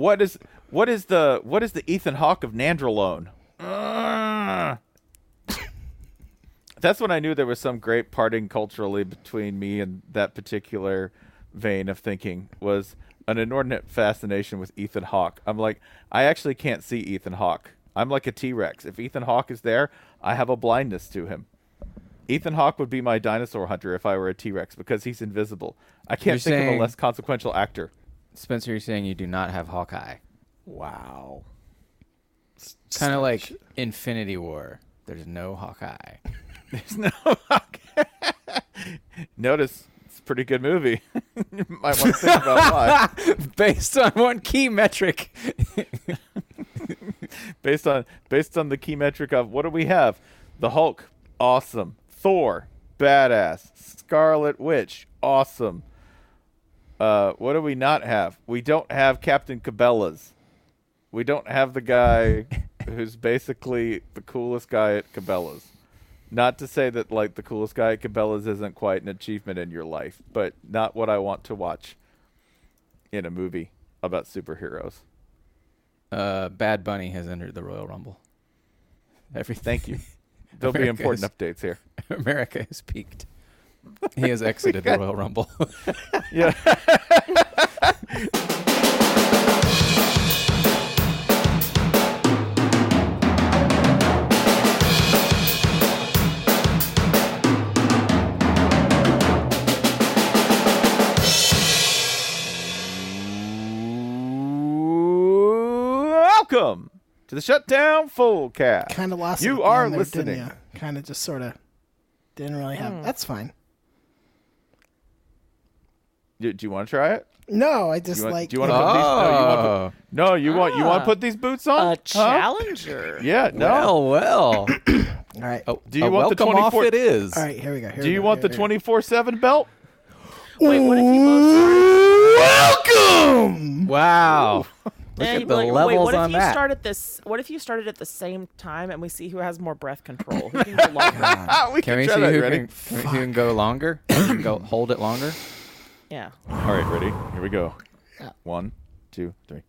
What is what is the what is the Ethan Hawke of Nandrolone? Uh, that's when I knew there was some great parting culturally between me and that particular vein of thinking was an inordinate fascination with Ethan Hawke. I'm like, I actually can't see Ethan Hawke. I'm like a T Rex. If Ethan Hawke is there, I have a blindness to him. Ethan Hawke would be my dinosaur hunter if I were a T Rex because he's invisible. I can't You're think of a less consequential actor. Spencer, you're saying you do not have Hawkeye. Wow. Kind of like Infinity War. There's no Hawkeye. There's no Hawkeye. Notice it's a pretty good movie. you might want to think about why. Based on one key metric. based on based on the key metric of what do we have? The Hulk, awesome. Thor, badass. Scarlet Witch, awesome. Uh, what do we not have? We don't have Captain Cabela's. We don't have the guy who's basically the coolest guy at Cabela's. Not to say that like the coolest guy at Cabela's isn't quite an achievement in your life, but not what I want to watch in a movie about superheroes. Uh, Bad Bunny has entered the Royal Rumble. Everything. Thank you. There'll be important is- updates here. America has peaked. He has exited the Royal Rumble. Yeah. Welcome to the Shutdown Full Cast. Kind of lost. it You at the are end there, listening. Didn't you? Kind of just sort of didn't really have. Hmm. That's fine. Do, do you want to try it? No, I just You want, like. do you want to put these? No, you want Oh. to put, no, you want you want Ah. to put these boots on? A Huh? challenger. Yeah. No. Well, well. All right. Oh, Do you a want the welcome off 24 it is. All right. Here we go. Here Do we you go, want here the we go. twenty four seven belt? Wait, what if you both Welcome. Wow. Look Yeah, at the like, levels wait, what on you that. start at this? What if you started at the same time and we see who has more breath control? Who can go longer? we Can can we try see that. who ready? can, can who can go longer? Who can go hold it longer? Yeah. All right, ready? Here we go. One, two, three.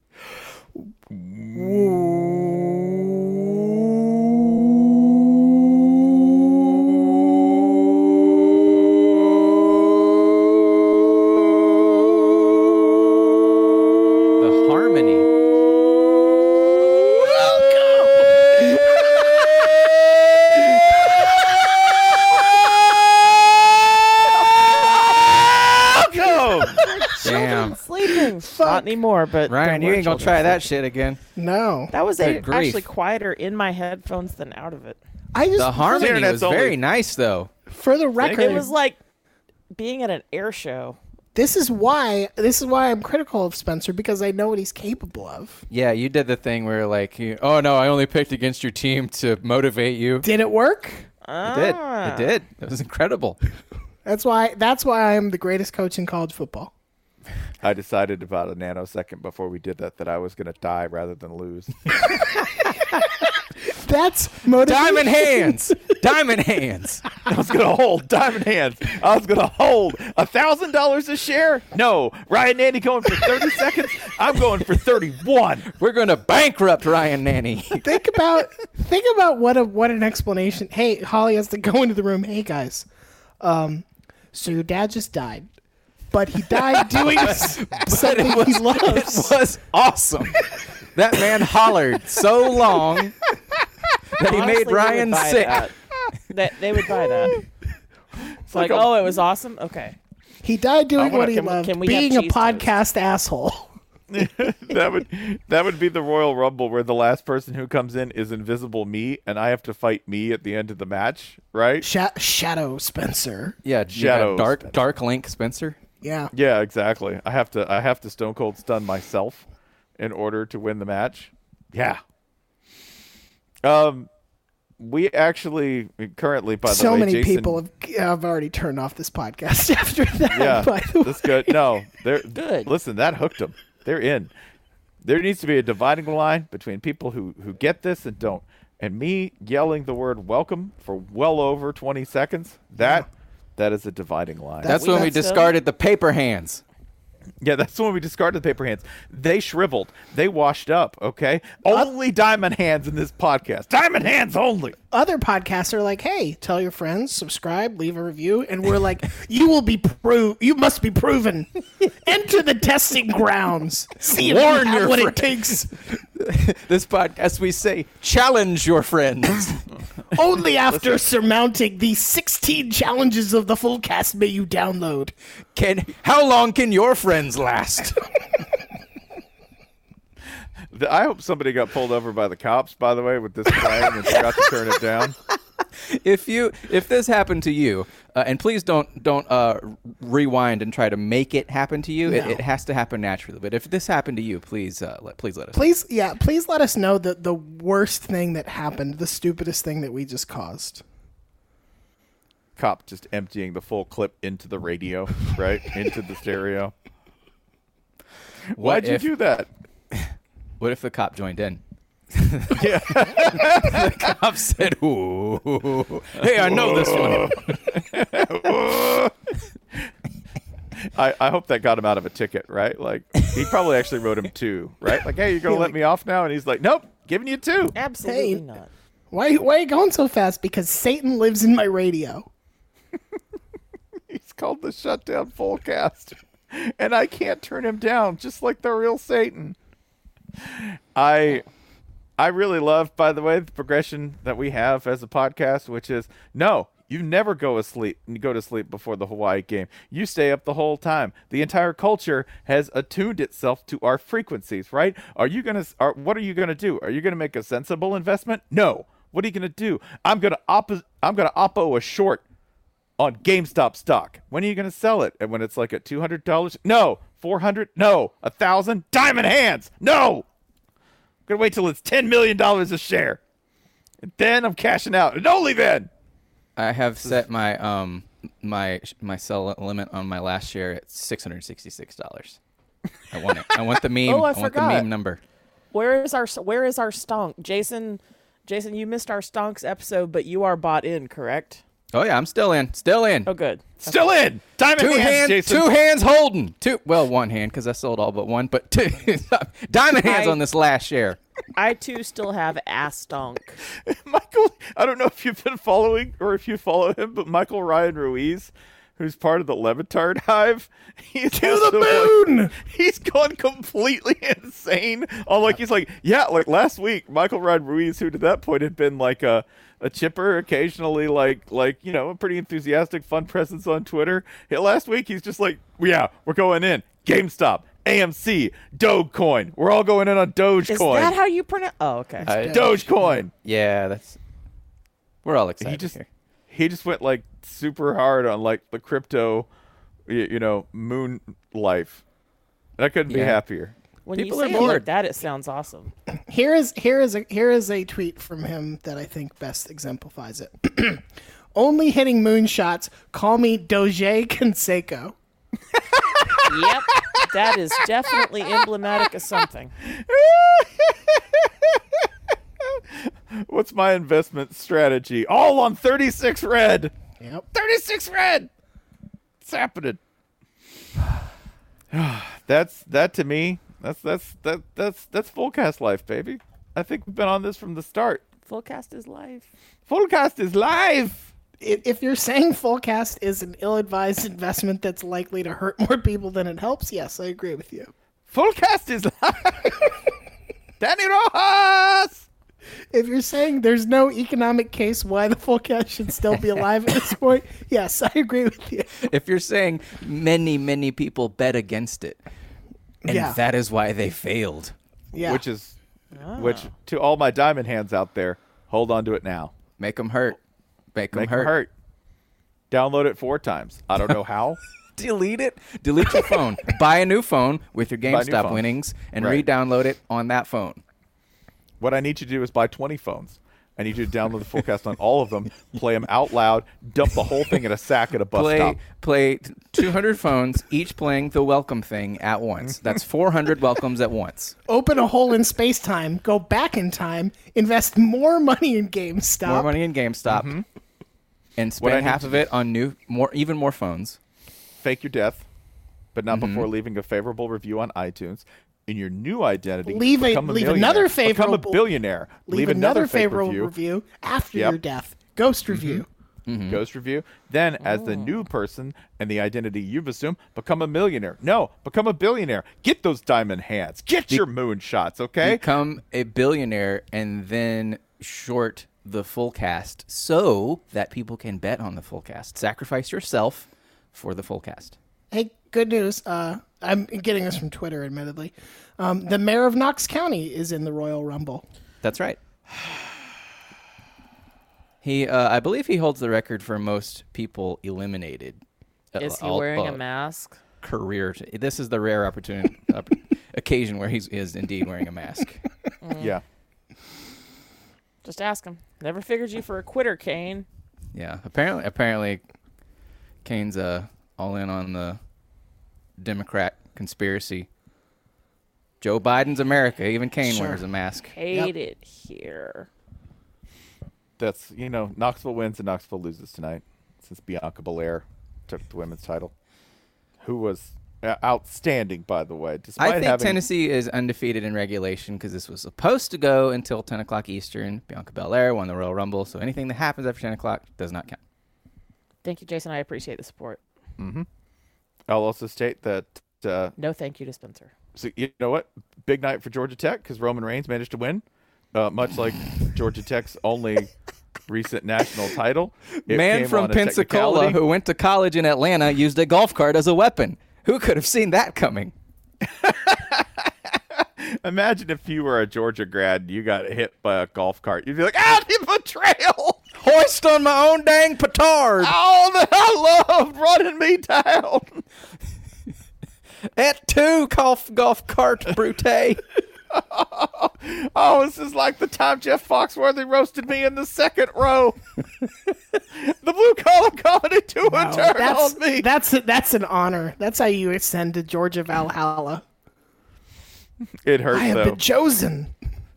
Not anymore, but Ryan, there you ain't gonna children. try that shit again. No. That was Good a, grief. actually quieter in my headphones than out of it. I just The harmony internet's was only- very nice, though. for the record, It was like being at an air show. this is why this is why I'm critical of Spencer because I know what he's capable of. Yeah, you did the thing where like, you, oh no, I only picked against your team to motivate you. Did it work? It did. It ah. did. It was incredible. That's why that's why I'm the greatest coach in college football. I decided about a nanosecond before we did that that I was going to die rather than lose. That's motivation. Diamond hands. Diamond hands. I was going to hold diamond hands. I was going to hold a thousand dollars a share. No, Ryan Nanni going for thirty seconds. I'm going for thirty-one. We're gonna bankrupt Ryan Nanni. think about think about what a what an explanation. Hey, Holly has to go into the room. Hey guys, um, so your dad just died, but he died doing s- something he It was awesome. That man hollered so long that he Honestly, made Ryan would sick. That. That- they would buy that. It's like, like a- oh, it was awesome. Okay. He died doing wanna- what he can we- loved, can we have being a cheese toast? podcast asshole. that would that would be the Royal Rumble where the last person who comes in is Invisible Me, and I have to fight me at the end of the match, right? Sha- Shadow Spencer. Yeah, Shadow yeah, Dark Dark Link Spencer. Yeah. Yeah, exactly. I have to I have to Stone Cold stun myself in order to win the match. Yeah. Um, we actually currently, by the way. so way, many Jason, people have, have already turned off this podcast after that. Yeah, by the that's way. good. No, they're Good. Listen, that hooked them. They're in. There needs to be a dividing line between people who who get this and don't. And me yelling the word "welcome" for well over twenty seconds. That that is a dividing line. That's when we that's, discarded the paper hands. Yeah, that's when we discarded the paper hands. They shriveled. They washed up. Okay, only diamond hands in this podcast. Diamond hands only. Other podcasts are like, "Hey, tell your friends, subscribe, leave a review," and we're like, "You will be pro- You must be proven. Enter the testing grounds. See if you Warn have your what friends." it takes. This podcast, we say, challenge your friends. Only after surmounting the 16 challenges of the full cast may you download. can how long can your friends last? I hope somebody got pulled over by the cops. By the way, with this plan and forgot to turn it down. if you if this happened to you, uh, and please don't don't uh, rewind and try to make it happen to you. It, No. it has to happen naturally. But if this happened to you, please uh, let please let us. know. Please, yeah, please let us know the the worst thing that happened, the stupidest thing that we just caused. Cop just emptying the full clip into the radio, right into the stereo. Why'd you if- do that? What if the cop joined in? yeah. the cop said, "Ooh, hey, I know this one." I, I hope that got him out of a ticket, right? Like he probably actually wrote him two, right? Like, hey, you're gonna let me off now, and he's like, nope, giving you two. Absolutely Hey. not. Why why are you going so fast? Because Satan lives in my radio. He's called the shutdown full cast, and I can't turn him down, just like the real Satan. I I really love, by the way, the progression that we have as a podcast, which is no, you never go asleep go to sleep before the Hawaii game. You stay up the whole time. The entire culture has attuned itself to our frequencies, right? Are you gonna are what are you gonna do? Are you gonna make a sensible investment? No. What are you gonna do? I'm gonna oppo I'm gonna oppo a short on GameStop stock. When are you to sell it? And when it's like at two hundred dollars? No, four hundred? No, a thousand? Diamond hands? No. I'm gonna wait till it's ten million dollars a share, and then I'm cashing out, and only then. I have set my um my my sell limit on my last share at six hundred sixty six dollars. I want it. I want the meme. Oh, I want the meme number. Where is our Where is our stonk, Jason? Jason, you missed our stonks episode, but you are bought in, correct? Oh yeah, I'm still in. Still in. Oh, good. Still in. Diamond Two hands, hands, Jason. two hands holding. Two, well, one hand because I sold all but one, but two diamond hands I- on this last share. I too still have ass stonk. Michael, I don't know if you've been following or if you follow him, but Michael Ryan Ruiz, who's part of the Levitard Hive, he's to the moon. he's gone completely insane. On like he's like, yeah, like last week, Michael Ryan Ruiz, who to that point had been like a a chipper, occasionally like like you know a pretty enthusiastic, fun presence on Twitter. Yeah, last week he's just like, yeah, we're going in. GameStop, AMC, Dogecoin. We're all going in on Dogecoin. Is that how you pronounce? Oh, okay. I- Dogecoin. yeah, that's. We're all excited He just here. he just went like super hard on like the crypto, you, you know, moon life. And I couldn't be happier. When people you are say it bored. like that, it sounds awesome. Here is here is a here is a tweet from him that I think best exemplifies it. Only hitting moonshots. Call me Doge Canseco. yep, that is definitely emblematic of something. What's my investment strategy? All on 36 red. Yep. 36 red. It's happening. that's that to me. That's that's that that's that's full cast life, baby. I think we've been on this from the start. Full cast is life. Full cast is life. If you're saying Fullcast is an ill-advised investment that's likely to hurt more people than it helps, yes, I agree with you. Full cast is life. Danny Rojas. If you're saying there's no economic case why the Fullcast should still be alive at this point, yes, I agree with you. If you're saying many, many people bet against it, and Yeah. that is why they failed. Yeah. Which is ah. which to all my diamond hands out there, hold on to it now. Make them hurt. Make them Make hurt. them hurt. Download it four times. I don't know how. Delete it. Delete your phone. Buy a new phone with your Buy a new GameStop winnings and Right. re-download it on that phone. What I need you to do is buy 20 phones. I need you to download the forecast on all of them, play them out loud, dump the whole thing in a sack at a bus play stop. play 200 phones, each playing the welcome thing at once. That's 400 welcomes at once. Open a hole in space time, go back in time, invest more money in GameStop. More money in GameStop, and What I spend half of it on new, more, even more phones. Fake your death, but not Mm-hmm. before leaving a favorable review on iTunes. In your new identity, Leave a- become leave millionaire. another Become a billionaire. Leave, Leave, another, fake favorable review. review, after Yep. your death. Ghost mm-hmm. review. Mm-hmm. Ghost review. Then, as Oh. the new person and the identity you've assumed, become a millionaire. No, become a billionaire. Get those diamond hands. Get your moon shots, okay? Become a billionaire and then short the full cast so that people can bet on the full cast. Sacrifice yourself for the full cast. Hey, good news. Uh, I'm getting this from Twitter, admittedly. Um, the mayor of Knox County is in the Royal Rumble. That's right. He, uh, I believe, he holds the record for most people eliminated. uh, Is he all- wearing uh, a mask? Career. This is the rare opportunity opp- occasion where he is indeed wearing a mask. Yeah. Just ask him. Never figured you for a quitter, Kane. Yeah. Apparently, apparently, Kane's uh, all in on the Democrat conspiracy. Joe Biden's America. Even Kane Sure. wears a mask. Hate it here. That's, you know, Knoxville wins and Knoxville loses tonight since Bianca Belair took the women's title, who was uh, outstanding, by the way. Despite I think having, Tennessee is undefeated in regulation because this was supposed to go until 10 o'clock Eastern. Bianca Belair won the Royal Rumble, so anything that happens after 10 o'clock does not count. Thank you, Jason. I appreciate the support. I'll also state that, uh, No thank you to Spencer. so you know what? Big night for Georgia Tech because Roman Reigns managed to win, uh, much like Georgia Tech's only recent national title. It Man from Pensacola who went to college in Atlanta used a golf cart as a weapon. Who could have seen that coming? Imagine if you were a Georgia grad and you got hit by a golf cart. You'd be like, ah, the betrayal! Hoist on my own dang petard. Oh, that I love running me down. At two golf golf cart brute. Oh, this is like the time Jeff Foxworthy roasted me in the second row. the blue collar comedy to a turn that's on me. that's that's an honor. That's how you ascend to Georgia Valhalla. It hurt I have though. been chosen.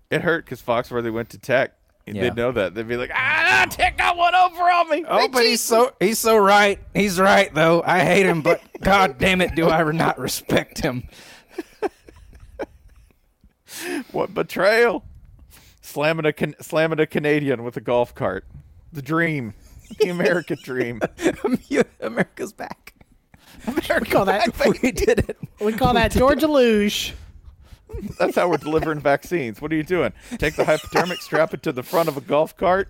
It hurt because Foxworthy went to Tech. And Yeah. They'd know that. They'd be like, ah, Tech got one over on me. Oh, but he's so he's so right. He's right though. I hate him, but god damn it, do I not respect him. What betrayal! Slamming a can- slamming a Canadian with a golf cart. The dream, the American dream. America's back. We call that We did it. we call that Georgia luge. That's how we're delivering vaccines. What are you doing? Take the hypodermic, strap it to the front of a golf cart.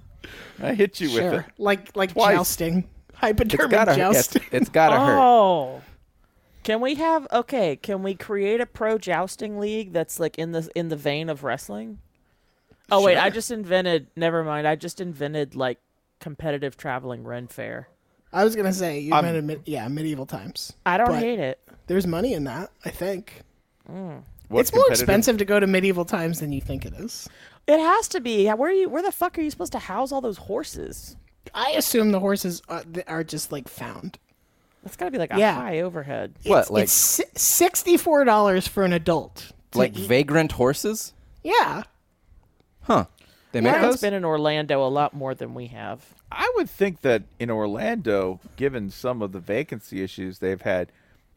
I hit you with it. Like like Twice. jousting. It's Hypodermic gotta, it's, jousting. it's gotta hurt. Oh, Can we have okay? Can we create a pro jousting league that's like in the in the vein of wrestling? Oh wait, I just invented. Never mind. I just invented like competitive traveling Ren Fair. I was gonna say you I'm- meant in yeah medieval times. I don't hate it. There's money in that. I think mm. What's it's more competitive? expensive to go to medieval times than you think it is. It has to be. Where are you? Where the fuck are you supposed to house all those horses? I assume the horses are, are just like found. That's got to be like a Yeah. high overhead. What, It's, like- it's si- sixty-four dollars for an adult. to Like eat- vagrant horses? yeah, Huh. They make Ryan's those? been in Orlando a lot more than we have. I would think that in Orlando, given some of the vacancy issues they've had,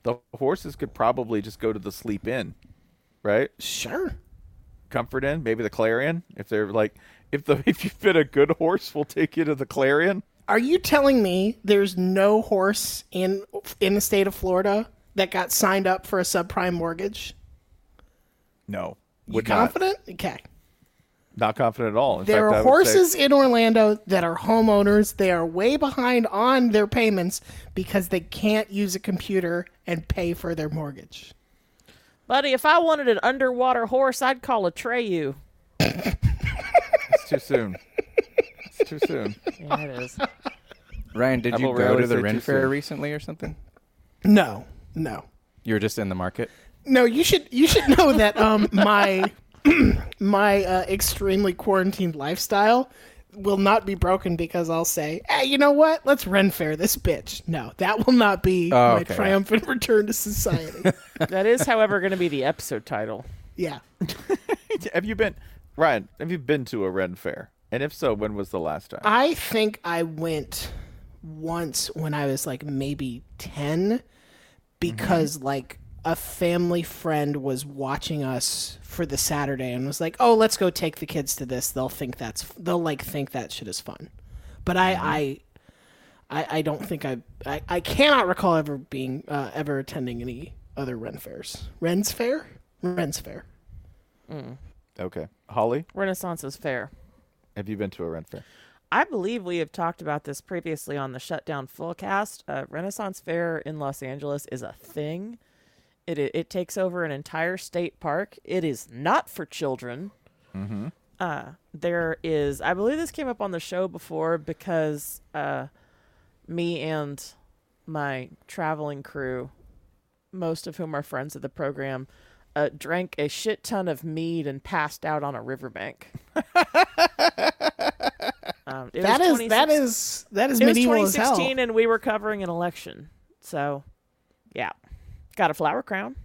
the horses could probably just go to the Sleep Inn, right? sure. Comfort Inn, maybe the Clarion. If they're like, if the if you've been a good horse, we'll take you to the Clarion. Are you telling me there's no horse in in the state of Florida that got signed up for a subprime mortgage? No, You would not. confident? Okay. Not confident at all. In There fact, are would say- horses in Orlando that are homeowners. They are way behind on their payments because they can't use a computer and pay for their mortgage. Buddy, if I wanted an underwater horse, I'd call a Treyu. It's too soon. it's too soon. Yeah, it is. Ryan, did I you will go rarely to the say Ren too Fair soon. recently or something? No, no, You were just in the market? no. You should you should know that um my my uh, extremely quarantined lifestyle will not be broken because I'll say, hey, you know what? Let's Ren Fair this bitch. No, that will not be Oh, my okay. triumphant return to society. That is, however, going to be the episode title. yeah. have you been, Ryan? Have you been to a Ren Fair? And if so, when was the last time? I think I went once when I was like maybe 10 because mm-hmm. like a family friend was watching us for the Saturday and was like, "Oh, let's go take the kids to this. They'll think that's they'll like think that shit is fun." But I I I, I don't think I, I I cannot recall ever being uh, ever attending any other Ren fairs. Ren's fair? Ren's fair. Mm. okay, Holly, Renaissance is fair. have you been to a Ren Fair? I believe we have talked about this previously on the Shutdown Fullcast. Uh, Renaissance Fair in Los Angeles is a thing. It, it it takes over an entire state park. It is not for children. Mm-hmm. Uh, there is, I believe this came up on the show before because uh, me and my traveling crew, most of whom are friends of the program, uh, drank a shit ton of mead and passed out on a riverbank. um, it That is that 26 is that is it was medieval as hell. 2016 and we were covering an election. So, yeah. Got a flower crown.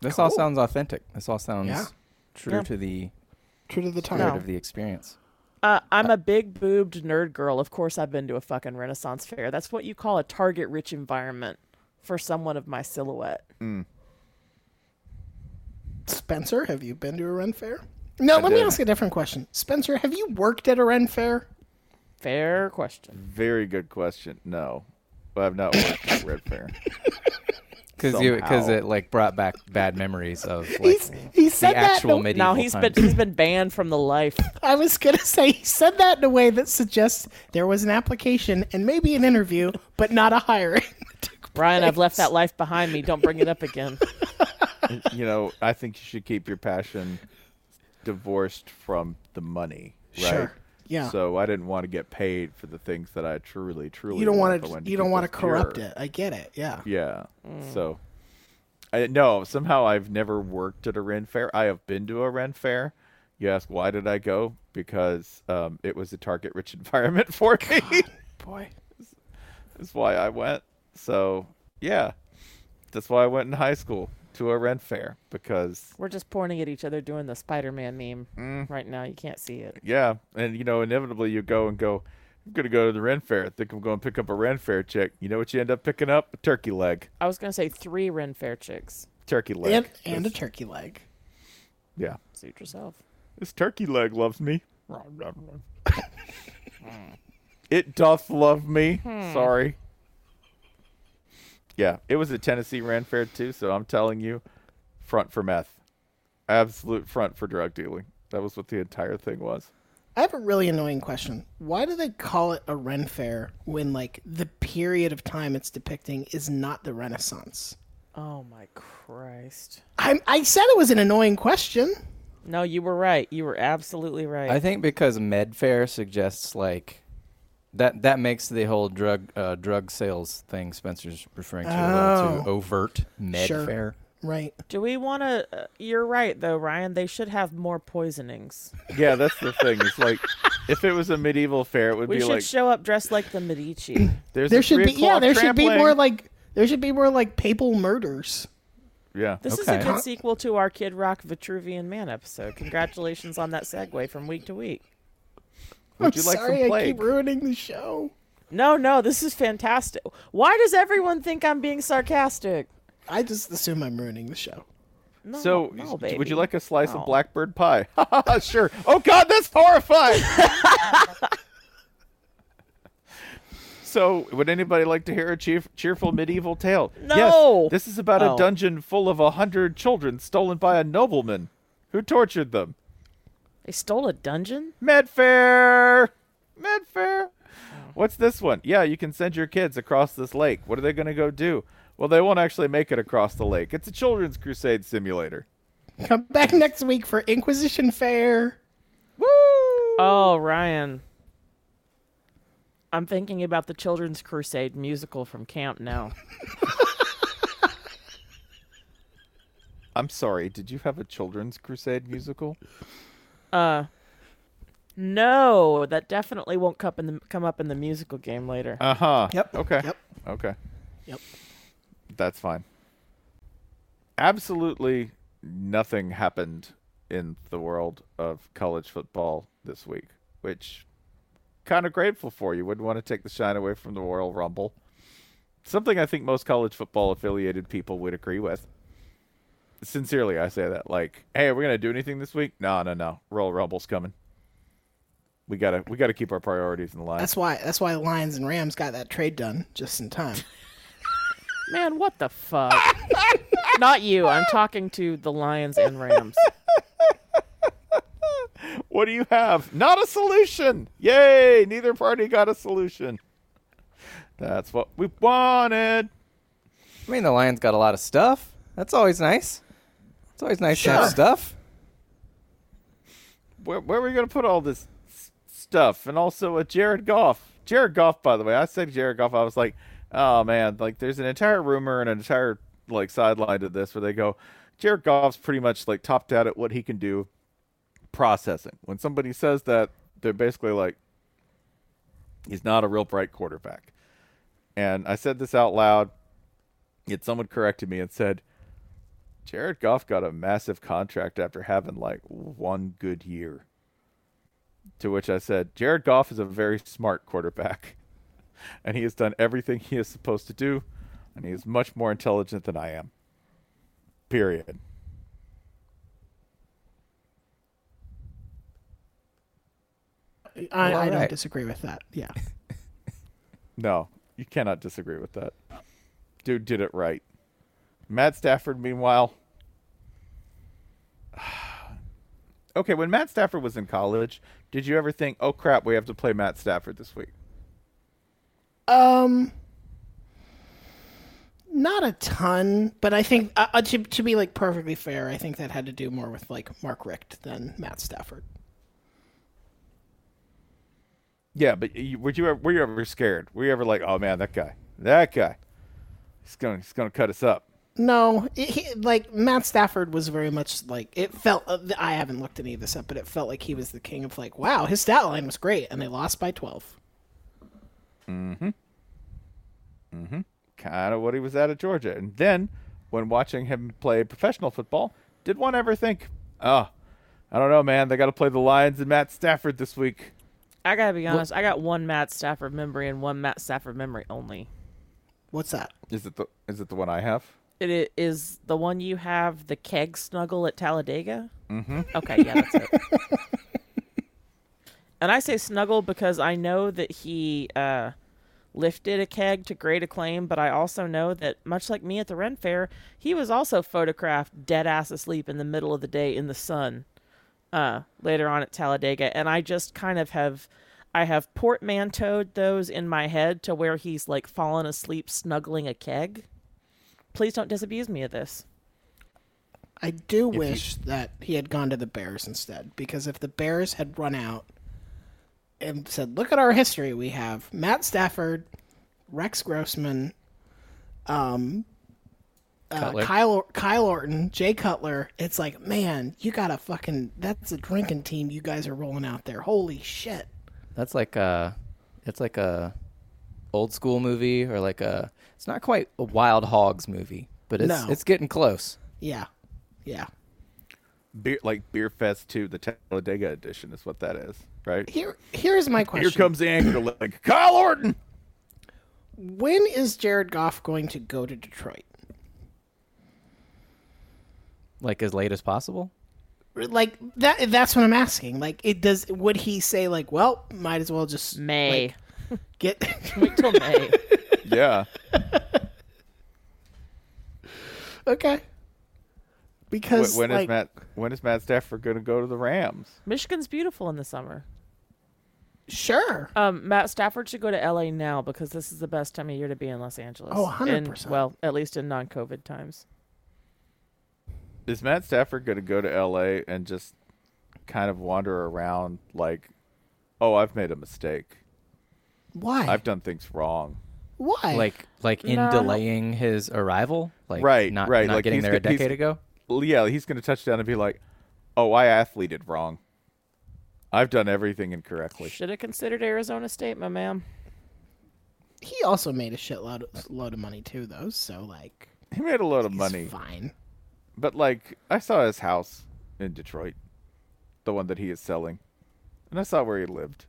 This all sounds authentic. This all sounds Yeah. true Yeah. to the True to the time. spirit No. of the experience. Uh, I'm a big boobed nerd girl. Of course, I've been to a fucking Renaissance fair. That's what you call a target rich environment for someone of my silhouette. Spencer, have you been to a Ren fair? No, let me ask a different question. Spencer, have you worked at a Ren fair? Fair question. Very good question. No, but I've not worked at a Red Fair. Because you because it like brought back bad memories of like He's, he the said that. actual in a- medieval No, he's times. been he's been banned from the life. I was gonna say he said that in a way that suggests there was an application and maybe an interview, but not a hiring. Brian, I've left that life behind me. Don't bring it up again. you know, I think you should keep your passion divorced from the money, right? Sure. Yeah. So I didn't want to get paid for the things that I truly, truly. you don't want want to. You don't want to corrupt it. I get it. Yeah. Yeah. Mm. So, I no. Somehow I've never worked at a Ren fair. I have been to a Ren fair. You ask why did I go? Because um, it was a target rich environment for me. Boy. That's why I went. So yeah, that's why I went in high school to a Ren fair because We're just pointing at each other doing the Spider-Man meme Mm. right now. You can't see it. yeah, and you know inevitably you go and go. I'm gonna go to the Ren fair. I think I'm going to pick up a Ren fair chick. You know what you end up picking up? A turkey leg. I was gonna say three Ren Fair chicks. Turkey leg. And and a turkey leg. yeah. Suit yourself. This turkey leg loves me. it doth love me. Sorry. Yeah, it was a Tennessee Ren Fair too, so I'm telling you, front for meth. Absolute front for drug dealing. That was what the entire thing was. I have a really annoying question. Why do they call it a Ren Fair when, like, the period of time it's depicting is not the Renaissance? Oh my Christ! I I said it was an annoying question. No, you were right. You were absolutely right. I think because med fair suggests like that that makes the whole drug uh, drug sales thing Spencer's referring to a little Oh. too overt med Sure. fair. Right. Do we want to? Uh, you're right, though, Ryan. They should have more poisonings. Yeah, that's the thing. It's like if it was a medieval fair, it would be. We should show up dressed like the Medici. there's There a should be yeah. o'clock There should be more like there should be more like papal murders. yeah. This is a good sequel to our Kid Rock Vitruvian Man episode. Congratulations on that segue from week to week. Would I'm you like sorry, some I keep ruining the show. No, no, this is fantastic. Why does everyone think I'm being sarcastic? I just assume I'm ruining the show. No, So, no, would you like a slice No. of blackbird pie? sure. Oh God, that's horrifying. so, would anybody like to hear a cheer- cheerful medieval tale? No. Yes, this is about Oh. a dungeon full of a hundred children stolen by a nobleman who tortured them. They stole a dungeon? Medfair, Medfair. Oh. What's this one? Yeah, you can send your kids across this lake. What are they going to go do? Well, they won't actually make it across the lake. It's a children's crusade simulator. Come back next week for Inquisition Fair. Woo! Oh, Ryan. I'm thinking about the Children's Crusade musical from camp now. I'm sorry. Did you have a children's crusade musical? Uh, no, that definitely won't come in the, come up in the musical game later. Uh huh. Yep. Okay. Yep. Okay. Yep. That's fine. Absolutely nothing happened in the world of college football this week, which kind of grateful for. You wouldn't want to take the shine away from the Royal Rumble. Something I think most college football affiliated people would agree with. Sincerely, I say that. Like, hey, are we gonna do anything this week? No, no, no. Royal Rumble's coming. We gotta, we gotta keep our priorities in line. That's why. That's why Lions and Rams got that trade done just in time. Man, what the fuck? Not you. I'm talking to the Lions and Rams. What do you have? Not a solution. Yay! Neither party got a solution. That's what we wanted. I mean, the Lions got a lot of stuff. That's always nice. It's always nice to have Sure. stuff. Where, where are we going to put all this s- stuff? And also a Jared Goff. Jared Goff, by the way, I said Jared Goff. I was like, oh man, like there's an entire rumor and an entire like sideline to this where they go, Jared Goff's pretty much like topped out at what he can do processing. When somebody says that, they're basically like, he's not a real bright quarterback. And I said this out loud. Yet someone corrected me and said, Jared Goff got a massive contract after having like one good year. To which I said, Jared Goff is a very smart quarterback. And he has done everything he is supposed to do. And he is much more intelligent than I am. Period. I, Well, I don't alright. disagree with that. Yeah. No, you cannot disagree with that. Dude did it right. Matt Stafford, meanwhile. okay, when Matt Stafford was in college, did you ever think, oh crap, we have to play Matt Stafford this week? Um, not a ton, but I think uh, uh, to to be like perfectly fair, I think that had to do more with like Mark Richt than Matt Stafford. Yeah, but you, were you ever, were you ever scared? Were you ever like, oh man, that guy, that guy, he's gonna he's gonna cut us up? No, it, he, like Matt Stafford was very much like it felt. Uh, I haven't looked any of this up, but it felt like he was the king of like, wow, his stat line was great, and they lost by twelve. Mm-hmm. Mm-hmm. Kind of what he was at at Georgia. And then, when watching him play professional football, did one ever think, oh, I don't know, man, they got to play the Lions and Matt Stafford this week? I gotta be honest. I got one Matt Stafford memory and one Matt Stafford memory only. What's that? Is it the is it the one I have? It is the one you have the keg snuggle at Talladega. Mm-hmm. Okay, yeah, that's it. and I say snuggle because I know that he uh, lifted a keg to great acclaim, but I also know that, much like me at the Ren Fair, he was also photographed dead ass asleep in the middle of the day in the sun uh, later on at Talladega, and I just kind of have, I have portmanteaued those in my head to where he's like fallen asleep snuggling a keg. Please don't disabuse me of this. I do wish that he had gone to the Bears instead, because if the Bears had run out and said, "Look at our history. We have Matt Stafford, Rex Grossman, um, uh, Kyle Kyle Orton, Jay Cutler." It's like, man, you got a fucking that's a drinking team you guys are rolling out there. Holy shit! That's like a, it's like a old school movie or like a. It's not quite a Wild Hogs movie, but it's No. it's getting close. Yeah, yeah. Beer, like Beer Fest 2, the Talladega edition is what that is, right? Here, here's my question. Here comes the anchor like Kyle Orton. When is Jared Goff going to go to Detroit? Like as late as possible. like that that's what i'm asking like it does would he say like well might as well just May. like, get Wait till May. Yeah. okay because when is like, Matt when is Matt Stafford going to go to the Rams? Michigan's beautiful in the summer. sure Um, Matt Stafford should go to LA now because this is the best time of year to be in Los Angeles. Oh, 100%. well, at least in non-COVID times. Is Matt Stafford going to go to LA and just kind of wander around like, "Oh, I've made a mistake. why I've done things wrong." Why Like like in No. delaying his arrival. Like right, not, right. Not like getting he's there a go- he's- decade ago. Well, Yeah, he's going to touch down and be like, "Oh, I athleted wrong. I've done everything incorrectly." Should have considered Arizona State, my man. he also made a shitload of, load of money too though so like He made a load of he's money, fine but like I saw his house in Detroit, the one that he is selling, and I saw where he lived,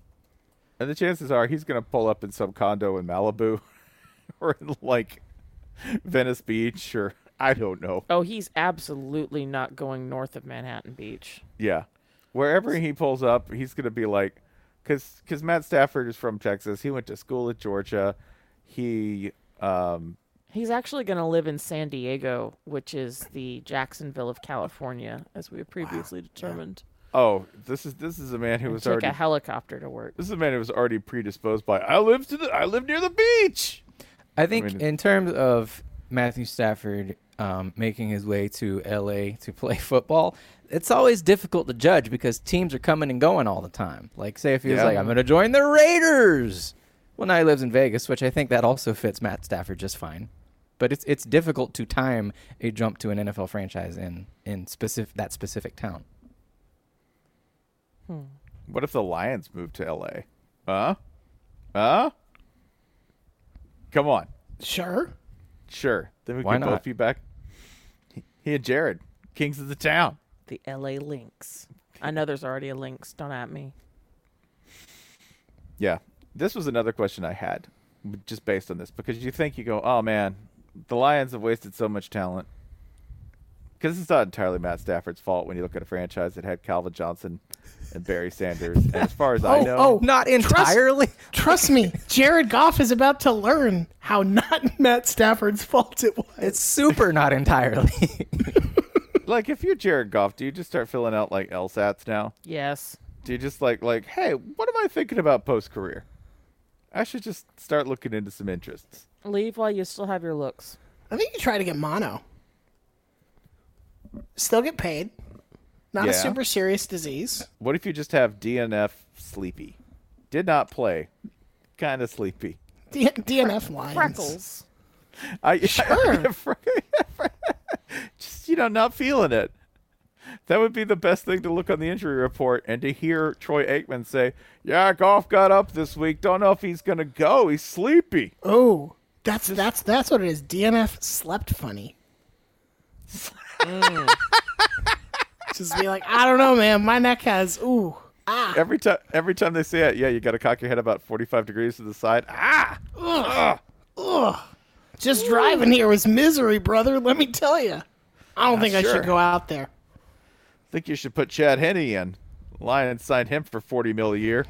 and the chances are he's going to pull up in some condo in Malibu, or in like Venice Beach, or I don't know. Oh, he's absolutely not going north of Manhattan Beach. Yeah, wherever he pulls up, he's going to be like, because because Matt Stafford is from Texas. He went to school at Georgia. He um He's actually going to live in San Diego, which is the Jacksonville of California, as we have previously determined. oh this is this is a man who And was already a helicopter to work. this is a man who was already predisposed by I live to the I live near the beach. I think mean, in terms of Matthew Stafford um, making his way to LA to play football, it's always difficult to judge because teams are coming and going all the time. Like, say if he was Yeah. like, "I'm going to join the Raiders," well, now he lives in Vegas, which I think that also fits Matt Stafford just fine. But it's it's difficult to time a jump to an NFL franchise in in specific that specific town. Hmm. What if the Lions move to L.A.? Huh? Huh? Come on, sure sure. Then we Why could not? both be back. He- He and Jared, kings of the town. The LA Lynx. I know there's already a Lynx. Don't at me. Yeah. This was another question I had, just based on this, because you think you go, oh man, the Lions have wasted so much talent. Because it's not entirely Matt Stafford's fault when you look at a franchise that had Calvin Johnson and Barry Sanders. And as far as I Oh, know, oh. Not entirely. trust me jared goff is about to learn how not matt stafford's fault it was It's super not entirely. like if you're Jared Goff, do you just start filling out like LSATs now? Yes. Do you just like like, hey, what am I thinking about post career? I should just start looking into some interests. Leave while you still have your looks. i think you try to get mono still get paid not a super serious disease What if you just have DNF sleepy? Did not play. Kind of sleepy. D- dnf lines Freckles. I Sure. just you know, not feeling it. That would be the best thing to look on the injury report and to hear Troy Aikman say, "Yeah, Goff got up this week. Don't know if he's gonna go. He's sleepy." Oh, that's that's that's what it is. DNF slept funny. Just be like, I don't know, man. My neck has ooh ah. Every time, every time they say it, yeah, you got to cock your head about forty-five degrees to the side. Ah, Ugh. Ugh. Just driving here was misery, brother. Let me tell you. I don't think I should go out there. think you should put Chad Henne in. Lions signed him for forty mil a year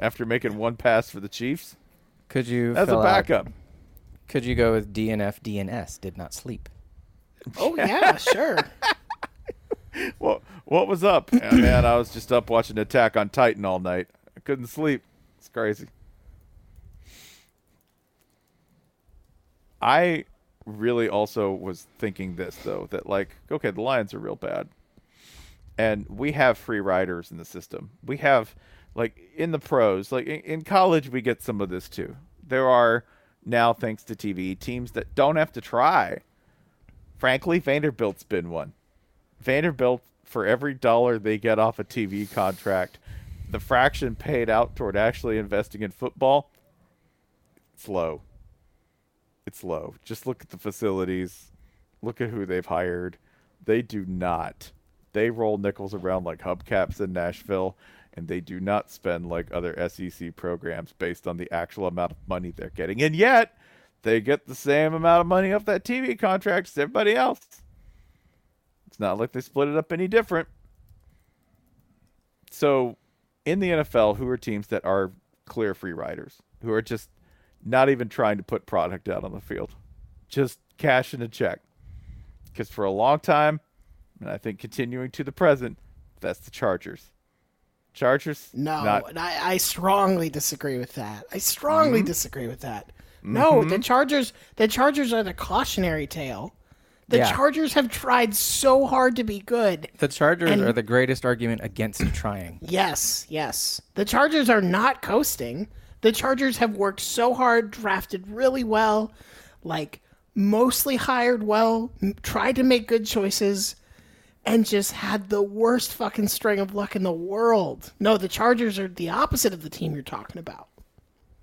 after making one pass for the Chiefs Could you as a fill out- backup. Could you go with DNF DNS? Did not sleep. Oh yeah, sure. what what was up? Yeah, man, I was just up watching Attack on Titan all night. I couldn't sleep. It's crazy. I really also was thinking this though that like okay, the Lions are real bad. And we have free riders in the system. We have like in the pros, like in, in college we get some of this too. There are now thanks to TV teams that don't have to try. Frankly, Vanderbilt's been one. Vanderbilt for every dollar they get off a TV contract, the fraction paid out toward actually investing in football, it's low. It's low. Just look at the facilities. Look at who they've hired. They do not. They roll nickels around like hubcaps in Nashville, and they do not spend like other SEC programs based on the actual amount of money they're getting. And yet, they get the same amount of money off that TV contract as everybody else. It's not like they split it up any different. So, in the NFL, who are teams that are clear free riders, who are just not even trying to put product out on the field, just cashing a check? Because for a long time, and I think continuing to the present, that's the Chargers. Chargers? No, not- I, I strongly disagree with that. I strongly Mm-hmm. disagree with that. No, the mm-hmm. Chargers the Chargers are the cautionary tale. The Yeah. Chargers have tried so hard to be good. The Chargers And- are the greatest argument against trying. Yes, yes. The Chargers are not coasting. The Chargers have worked so hard, drafted really well, like mostly hired well, m- tried to make good choices, and just had the worst fucking string of luck in the world. No, the Chargers are the opposite of the team you're talking about.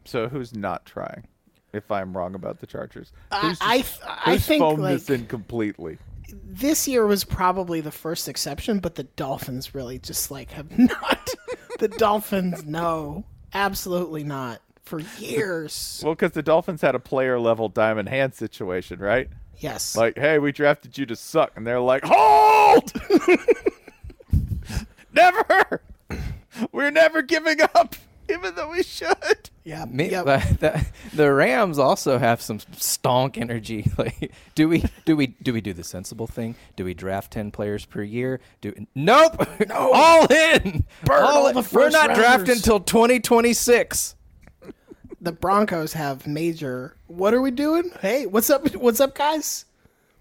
So who's not trying? If I'm wrong about the Chargers, I- who's I just- th- I think, phoned this like- in completely? This year was probably the first exception, but the Dolphins really just like have not. the Dolphins, no, absolutely not. For years. Well, because the Dolphins had a player level diamond hand situation, right? Yes. Like, hey, we drafted you to suck, and they're like, hold, never. We're never giving up, even though we should. Yeah. Me, Yep. the, the, the Rams also have some stonk energy. Like, do we do we do we do the sensible thing? Do we draft ten players per year? Do nope, no, all in. Burn all in. the We're first not drafting until twenty twenty six. the Broncos have major. What are we doing? Hey, what's up? What's up, guys?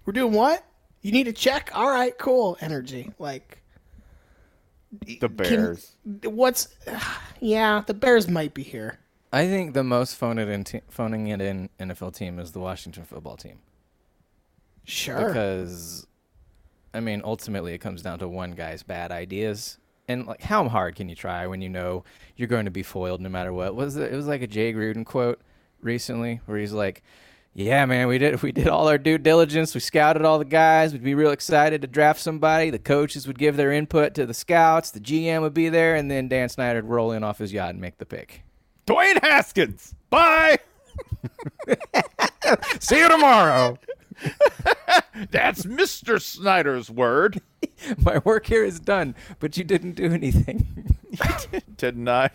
We're doing what? You need a check? All right, cool. Energy. Like, The can- Bears. what's? Yeah, the Bears might be here. I think the most phone it in te- phoning it in NFL team is the Washington football team Sure. because, I mean, ultimately it comes down to one guy's bad ideas. And like, how hard can you try when you know you're going to be foiled no matter what? Was it? It was like a Jay Gruden quote recently where he's like, "Yeah, man, we did we did all our due diligence. We scouted all the guys. We'd be real excited to draft somebody. The coaches would give their input to the scouts. The GM would be there, and then Dan Snyder would roll in off his yacht and make the pick. Dwayne Haskins. Bye. See you tomorrow. That's Mr. Snyder's word. My work here is done, but you didn't do anything. Didn't I?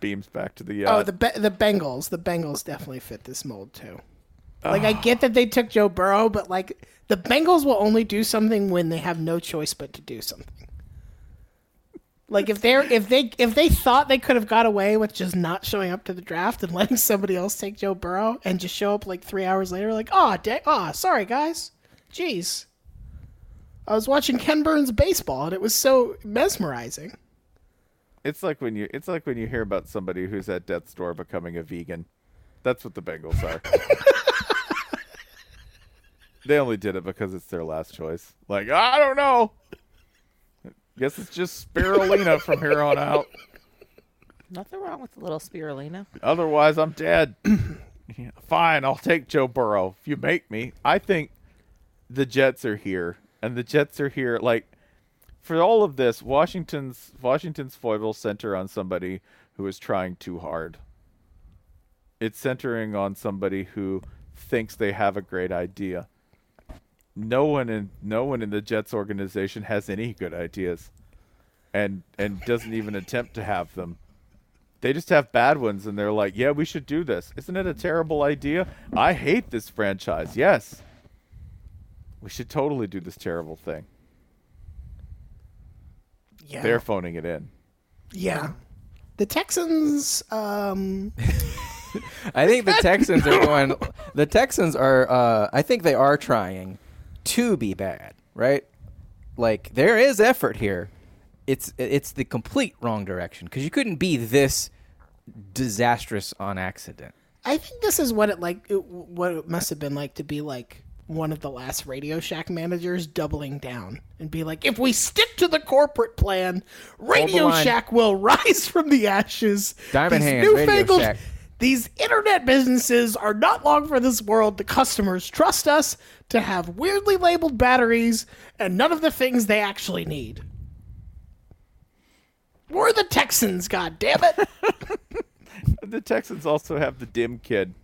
Beams back to the yacht. Oh, uh, the Be- the Bengals. The Bengals definitely fit this mold too. Like, I ah. get that they took Joe Burrow, but like, the Bengals will only do something when they have no choice but to do something. Like if they're if they if they thought they could have got away with just not showing up to the draft and letting somebody else take Joe Burrow and just show up like three hours later, like, oh, da- oh, sorry guys, jeez, I was watching Ken Burns baseball and it was so mesmerizing. It's like when you it's like when you hear about somebody who's at death's door becoming a vegan. That's what the Bengals are. they only did it because it's their last choice. Like, I don't know. Guess it's just spirulina from here on out. Nothing wrong with a little spirulina. Otherwise, I'm dead. Yeah, Fine, I'll take Joe Burrow if you make me. I think the Jets are here, and the Jets are here. Like for all of this, Washington's Washington's foibles center on somebody who is trying too hard. It's centering on somebody who thinks they have a great idea. No one in no one in the Jets organization has any good ideas, and and doesn't even attempt to have them. They just have bad ones, and they're like, "Yeah, we should do this. Isn't it a terrible idea? I hate this franchise. Yes, we should totally do this terrible thing." Yeah. They're phoning it in. Yeah. The Texans, um, I think the Texans are going. The Texans are. Uh, I think they are trying to be bad, right? Like there is effort here. It's it's the complete wrong direction because you couldn't be this disastrous on accident. I think this is what it like. It, what it must have been like to be like one of the last Radio Shack managers doubling down and be like, if we stick to the corporate plan, Radio. Shack will rise from the ashes. Diamond These Hands, Radio Shack. These internet businesses are not long for this world. The customers trust us to have weirdly labeled batteries and none of the things they actually need. We're the Texans, god damn it. The Texans also have the dim kid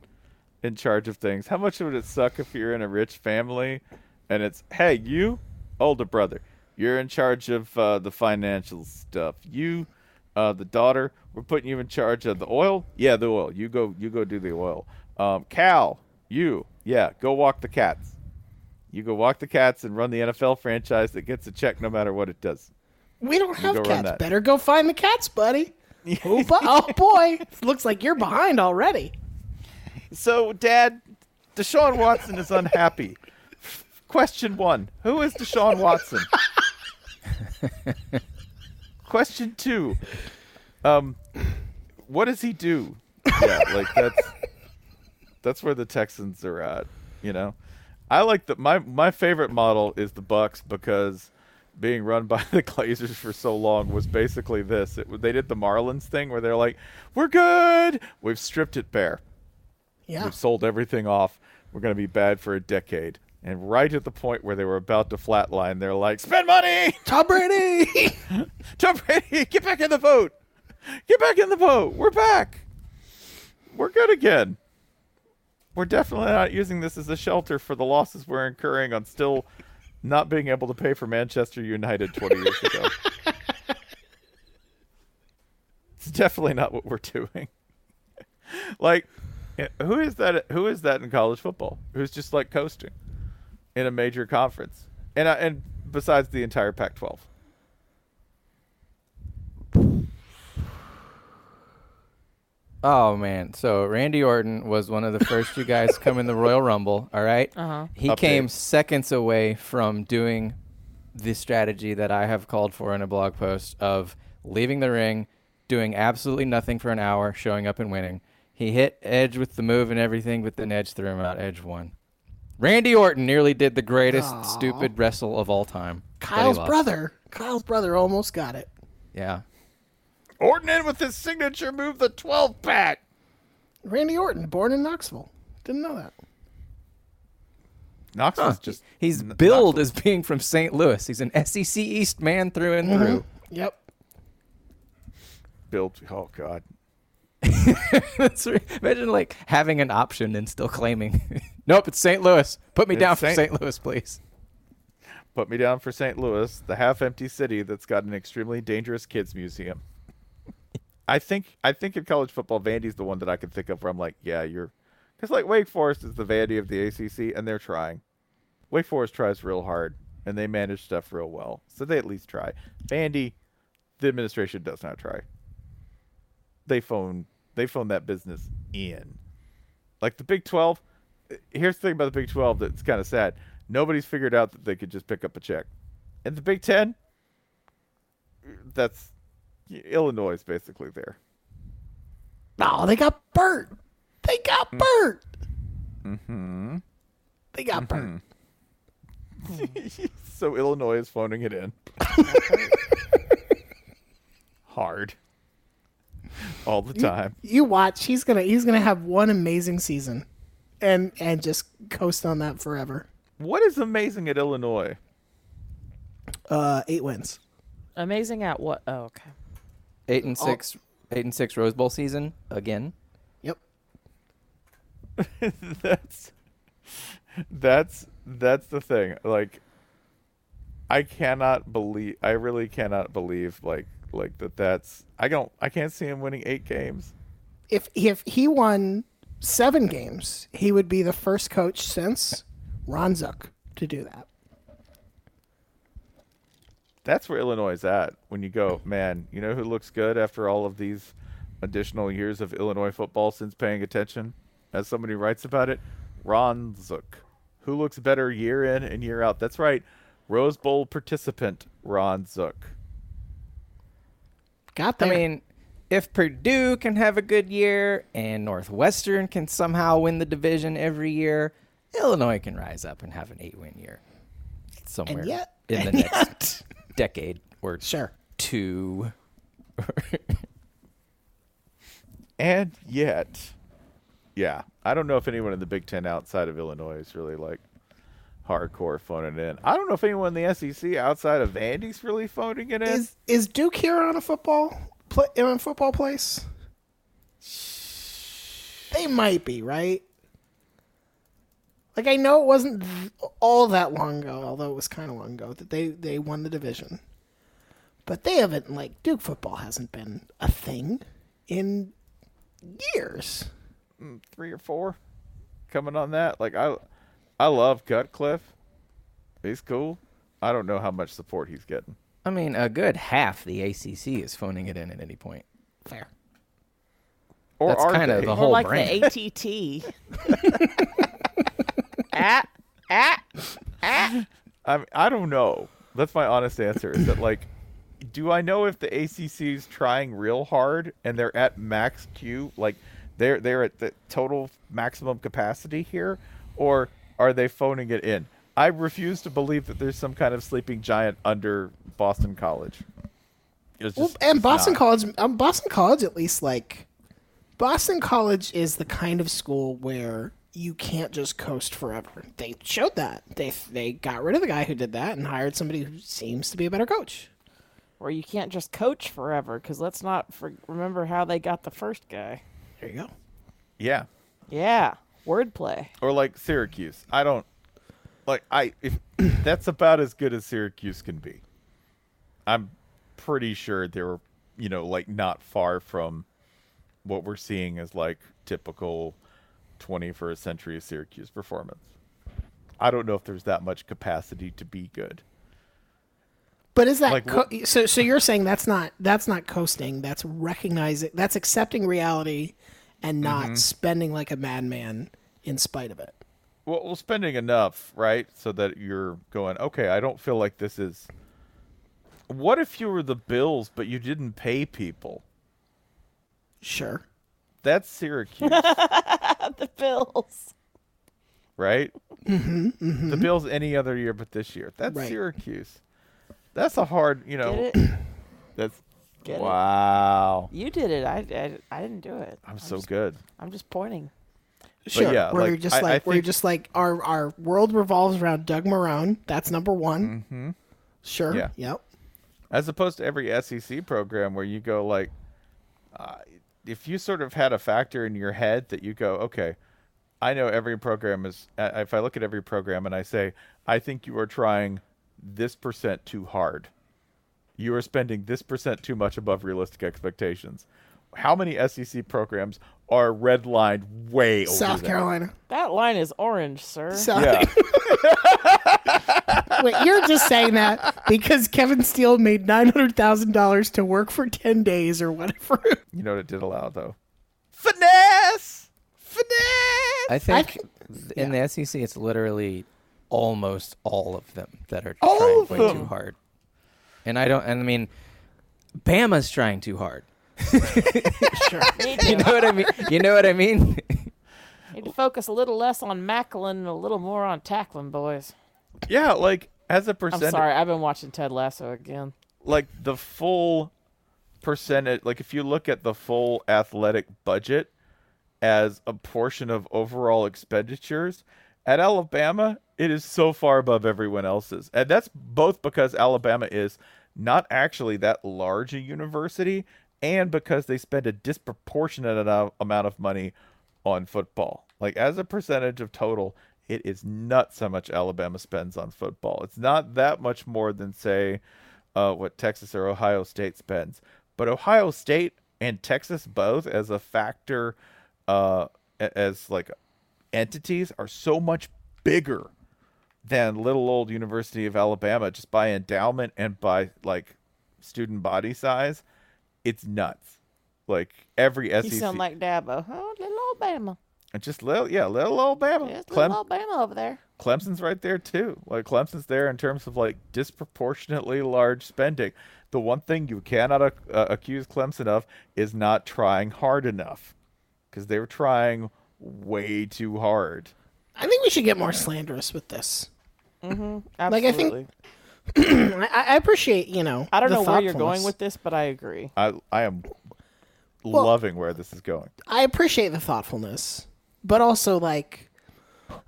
in charge of things. How much would it suck if you're in a rich family and it's, hey, you, older brother, you're in charge of uh, the financial stuff. You, uh, the daughter, we're putting you in charge of the oil. Yeah, the oil. You go, you go do the oil. Um, Cal, you, yeah, go walk the cats. You go walk the cats and run the NFL franchise that gets a check no matter what it does. We don't have cats. Better go find the cats, buddy. oh, bu- oh boy, looks like you're behind already. So, Dad, Deshaun Watson is unhappy. Question one Who is Deshaun Watson? Question two Um, What does he do? Yeah, like that's that's where the Texans are at. You know, I like the my my favorite model is the Bucks because being run by the Glazers for so long was basically this. It, they did the Marlins thing where they're like, "We're good. We've stripped it bare. Yeah. We've sold everything off. We're going to be bad for a decade." And right at the point where they were about to flatline, they're like, "Spend money, Tom Brady. Tom Brady, get back in the boat. Get back in the boat. We're back. We're good again. We're definitely not using this as a shelter for the losses we're incurring on still not being able to pay for Manchester United 20 years ago. it's definitely not what we're doing. like, who is that? Who is that in college football? Who's just like coasting in a major conference, and uh, and besides the entire Pac-12. Oh man! So Randy Orton was one of the first two guys to come in the Royal Rumble. All right? Uh-huh. He Update. came seconds away from doing the strategy that I have called for in a blog post of leaving the ring, doing absolutely nothing for an hour, showing up and winning. He hit Edge with the move and everything, but then Edge threw him out. Edge won. Randy Orton nearly did the greatest stupid wrestle of all time. Kyle's brother. Kyle's brother almost got it. Yeah. Orton in with his signature move, the 12 pack. Randy Orton, born in Knoxville. Didn't know that. Knoxville's just He's billed as being from St. Louis. He's an SEC East man through and mm-hmm. through. Yep. built. Oh God, That's re- Imagine like having an option and still claiming, nope, it's St. Louis. Put me It's down for St. Louis, please. put me down for St. Louis, the half-empty city that's got an extremely dangerous kids museum. I think I think in college football, Vandy's the one that I can think of where I'm like, yeah, you're, because like Wake Forest is the Vandy of the ACC, and they're trying. Wake Forest tries real hard, and they manage stuff real well, so they at least try. Vandy, the administration does not try. They phone they phone that business in. Like the Big Twelve. Here's the thing about the Big Twelve that's kind of sad. Nobody's figured out that they could just pick up a check. And the Big Ten, that's Illinois is basically there. No, they got Bert. They got Bert. Mm-hmm. They got Bert. so Illinois is phoning it in. Hard. All the time. You watch. He's gonna he's gonna have one amazing season, and and just coast on that forever. What is amazing at Illinois? Uh, eight wins. Amazing at what? Oh, okay. Eight and oh. six, eight and six Rose Bowl season again. Yep. that's that's that's the thing. Like I cannot believe I really cannot believe like like that that's I don't I can't see him winning 8 games. If if he won seven games, he would be the first coach since Ron Zook to do that. That's where Illinois is at. When you go, man, you know who looks good after all of these additional years of Illinois football since paying attention? As somebody writes about it, Ron Zook. Who looks better year in and year out? That's right. Rose Bowl participant Ron Zook. Got I mean, if Purdue can have a good year and Northwestern can somehow win the division every year, Illinois can rise up and have an eight-win year somewhere yet- in the and next decade or Sure. two. And yet, yeah, I don't know if anyone in the Big Ten outside of Illinois is really like hardcore phoning it in. I don't know if anyone in the SEC outside of Vandy's really phoning it in. is is Duke here on a football play in a football place? They might be, right? Like I know it wasn't th- all that long ago, although it was kind of long ago that they they won the division. But they haven't like Duke football hasn't been a thing in years. Mm, three or four coming on that. Like I, I love Cutcliffe. He's cool. I don't know how much support he's getting. I mean, a good half the ACC is phoning it in at any point. Fair. Or That's are kind of the Or whole like brand. the ATT. at at at. I mean, I don't know. That's my honest answer. Is that like, do I know if the ACC is trying real hard and they're at max Q, like they're they're at the total maximum capacity here, or are they phoning it in? I refuse to believe that there's some kind of sleeping giant under Boston College. It's Well, and Boston not. College, um, Boston College, at least like Boston College is the kind of school where you can't just coast forever. They showed that they they got rid of the guy who did that and hired somebody who seems to be a better coach. Or you can't just coach forever, because let's not for- remember how they got the first guy. There you go. Yeah, Yeah, wordplay. or like Syracuse. I don't like I if that's about as good as Syracuse can be. I'm pretty sure they're you know like not far from what we're seeing as like typical 21st century Syracuse performance. I don't know if there's that much capacity to be good. But is that Like, co- so? So you're saying that's not that's not coasting. That's recognizing. That's accepting reality, and not Mm-hmm. spending like a madman in spite of it. Well, well, spending enough, right? So that you're going, okay, I don't feel like this is. What if you were the Bills, but you didn't pay people? Sure. That's Syracuse. the Bills. right? Mm-hmm, The Bills any other year but this year. That's Right. Syracuse. That's a hard, you know. Get it? That's Get it? wow. You did it. I, I, I didn't do it. I'm so just, good. I'm just pointing. Sure. yeah, where like, you're just I- I like where you're just like our our world revolves around Doug Marrone. That's number one. Mm-hmm. Sure. Yeah. Yep. As opposed to every SEC program where you go like, uh, if you sort of had a factor in your head that you go, okay, I know every program is. If I look at every program and I say, I think you are trying this percent too hard. You are spending this percent too much above realistic expectations. How many SEC programs are redlined way over South there? Carolina. That line is orange, sir. South. Yeah. Wait, you're just saying that because Kevin Steele made nine hundred thousand dollars to work for ten days or whatever. you know what it did allow though? Finesse. Finesse. I think th- th- in the SEC, it's literally almost all of them that are All trying of way them. too hard. And I don't. And I mean, Bama's trying too hard. sure. Need You know what I mean? You know what I mean? need to focus a little less on Macklin and a little more on tackling, boys. Yeah, like as a I'm sorry. I've been watching Ted Lasso again. like the full percentage like if you look at the full athletic budget as a portion of overall expenditures at Alabama it is so far above everyone else's and that's both because Alabama is not actually that large a university and because they spend a disproportionate amount of money on football like as a percentage of total it is nuts how much Alabama spends on football it's not that much more than say uh, what Texas or Ohio State spends. But Ohio State and Texas both, as a factor, uh, as like entities, are so much bigger than little old University of Alabama just by endowment and by like student body size. It's nuts. Like every SEC, You sound like Dabo. Oh, little Alabama. and just little yeah, little Alabama. Yes, Clem- little Alabama over there. Clemson's right there too. Like Clemson's there in terms of like disproportionately large spending. The one thing you cannot uh, accuse Clemson of is not trying hard enough, because they were trying way too hard. I think we should get more slanderous with this. Mm-hmm. Like, I think- Absolutely. I, I appreciate, you know. I don't the know where you're going thoughtfulness. with this, but I agree. I I am Well- loving where this is going. I appreciate the thoughtfulness, but also like,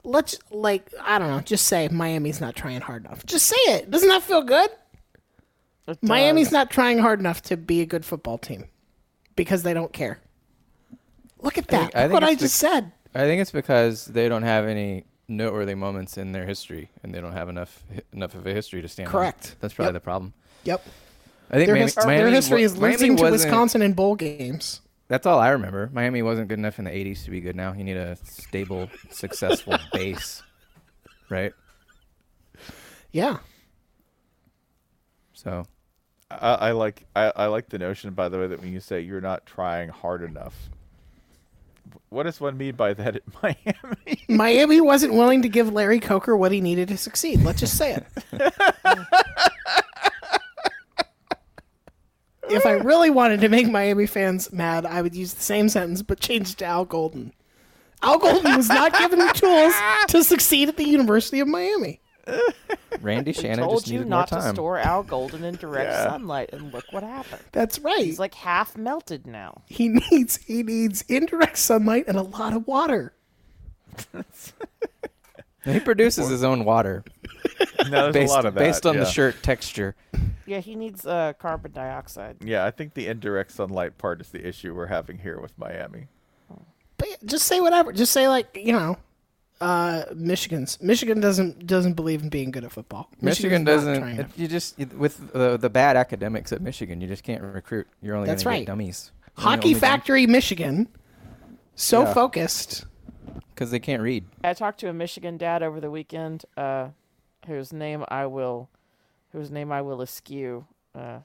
let's like I don't know, just say Miami's not trying hard enough. Just say it. Doesn't that feel good? It Miami's not trying hard enough to be a good football team because they don't care. Look at I that. think- I Look think what I it's just bec- said. I think it's because they don't have any noteworthy moments in their history, and they don't have enough enough of a history to stand. on. Correct. That's probably Yep. the problem. Yep. I think Their, Miami, his- their history wa- is Miami losing to Wisconsin in bowl games. That's all I remember. Miami wasn't good enough in the '80s to be good now. You need a stable, successful base, right? Yeah. So I, I like I, I like the notion, by the way, that when you say you're not trying hard enough, what does one mean by that at Miami? Miami wasn't willing to give Larry Coker what he needed to succeed. Let's just say it. if I really wanted to make Miami fans mad, I would use the same sentence but change it to Al Golden. Al Golden was not given the tools to succeed at the University of Miami. Randy Shannon told just you needed not more to time. store Al Golden in direct Yeah. sunlight, and look what happened. That's right. He's like half melted now. he needs he needs indirect sunlight and a lot of water. He produces his own water no, there's based, a lot of that. based on yeah. the shirt texture. Yeah, he needs uh, carbon dioxide. Yeah, I think the indirect sunlight part is the issue we're having here with Miami. But yeah, just say whatever. Just say like you know, uh, Michigan's Michigan doesn't doesn't believe in being good at football. Michigan Michigan's not doesn't. trying It, it. you just you- with the the bad academics at Michigan, you just can't recruit. You're only That's gonna right. get dummies. You're Hockey gonna- Factory, Michigan. So Yeah. focused. because they can't read. I talked to a Michigan dad over the weekend, uh, whose name I will, whose name I will eschew. Uh,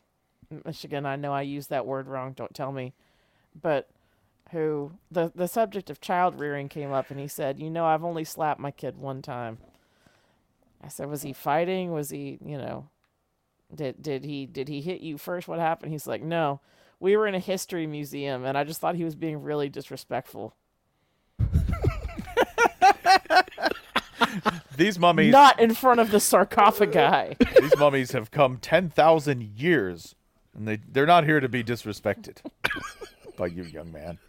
Michigan, I know I used that word wrong. Don't tell me, but who the the subject of child rearing came up, and he said, "You know, I've only slapped my kid one time." I said, "Was he fighting? Was he, you know, did did he did he hit you first? What happened?" He's like, "No, we were in a history museum, and I just thought he was being really disrespectful." These mummies, Not in front of the sarcophagi. these mummies have come ten thousand years, and they they're not here to be disrespected by you, young man.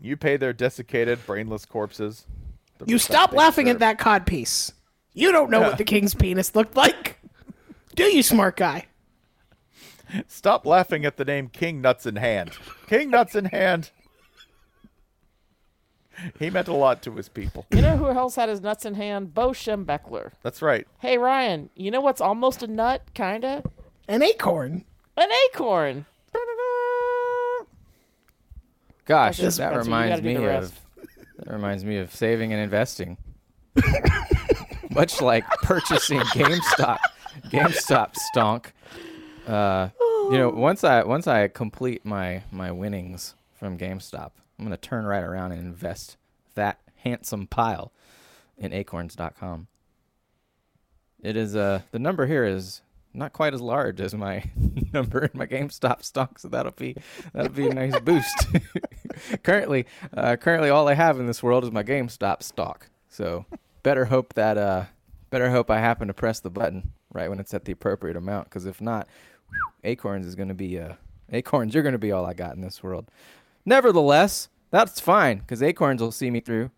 You pay their desiccated, brainless corpses. You stop laughing at that codpiece. You don't know what the king's penis looked like. Do you, smart guy? Stop laughing at the name King Nuts in Hand. King Nuts in Hand. He meant a lot to his people. You know who else had his nuts in hand? Bo Schembechler. That's right. Hey Ryan, you know what's almost a nut, kinda? An acorn. An acorn. Gosh, That's- that that's reminds me of that reminds me of saving and investing. Much like purchasing GameStop, GameStop stonk. Uh, you know, once I once I complete my my winnings from GameStop, I'm gonna turn right around and invest that handsome pile in Acorns.com. It is uh the number here is not quite as large as my number in my GameStop stock, so that'll be that'll be a nice boost. currently, uh, currently all I have in this world is my GameStop stock. So better hope that uh, better hope I happen to press the button right when it's at the appropriate amount, because if not, whew, Acorns is going to be uh, Acorns. You're going to be all I got in this world. Nevertheless, that's fine, because Acorns will see me through.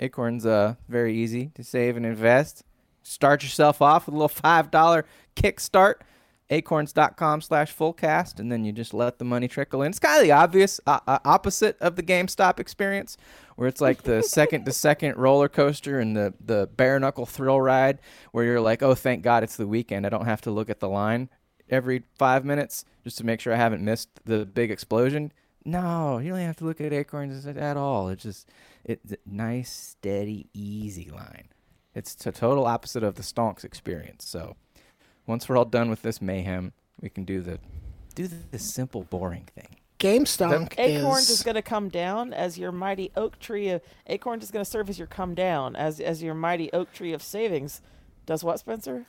Acorns uh very easy to save and invest. Start yourself off with a little five dollar kickstart. Acorns.com slash fullcast, and then you just let the money trickle in. It's kind of the obvious uh, uh, opposite of the GameStop experience, where it's like the second to second roller coaster and the, the bare knuckle thrill ride, where you're like, oh, thank God it's the weekend. I don't have to look at the line every five minutes just to make sure I haven't missed the big explosion. No, you don't have to look at acorns at all. It's just it's a nice, steady, easy line. It's the total opposite of the stonks experience. So once we're all done with this mayhem, we can do the do the, the simple, boring thing. GameStonk Acorns is is going to come down as your mighty oak tree of Acorns is going to serve as your come down as as your mighty oak tree of savings. Does what, Spencer?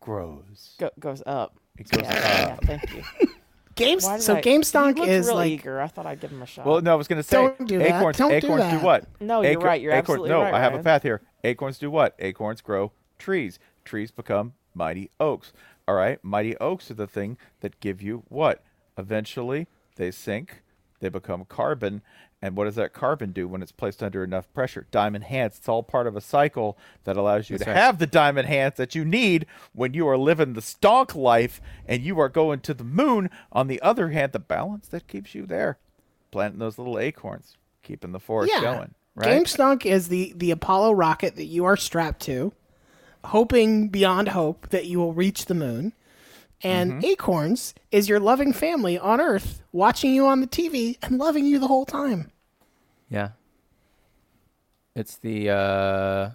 Grows. Go, goes up. It goes yeah, yeah, up. thank you. games. Why So I- game he is real like eager. I thought I'd give him a shot. Well, no, I was going to say Don't do that. acorns. Don't do acorns that. what? No, you're Acor- right. You're acorns, absolutely no, right, No, I have a path here. Acorns do what? Acorns grow trees. Trees become mighty oaks. All right, mighty oaks are the thing that give you what? Eventually, they sink. They become carbon. And what does that carbon do when it's placed under enough pressure? Diamond hands. It's all part of a cycle that allows you That's to right. have the diamond hands that you need when you are living the stonk life and you are going to the moon. On the other hand, the balance that keeps you there, planting those little acorns, keeping the forest yeah. going. Right? Game stunk is the the Apollo rocket that you are strapped to, hoping beyond hope that you will reach the moon. And Mm-hmm. Acorns is your loving family on Earth, watching you on the TV and loving you the whole time. Yeah. It's the uh,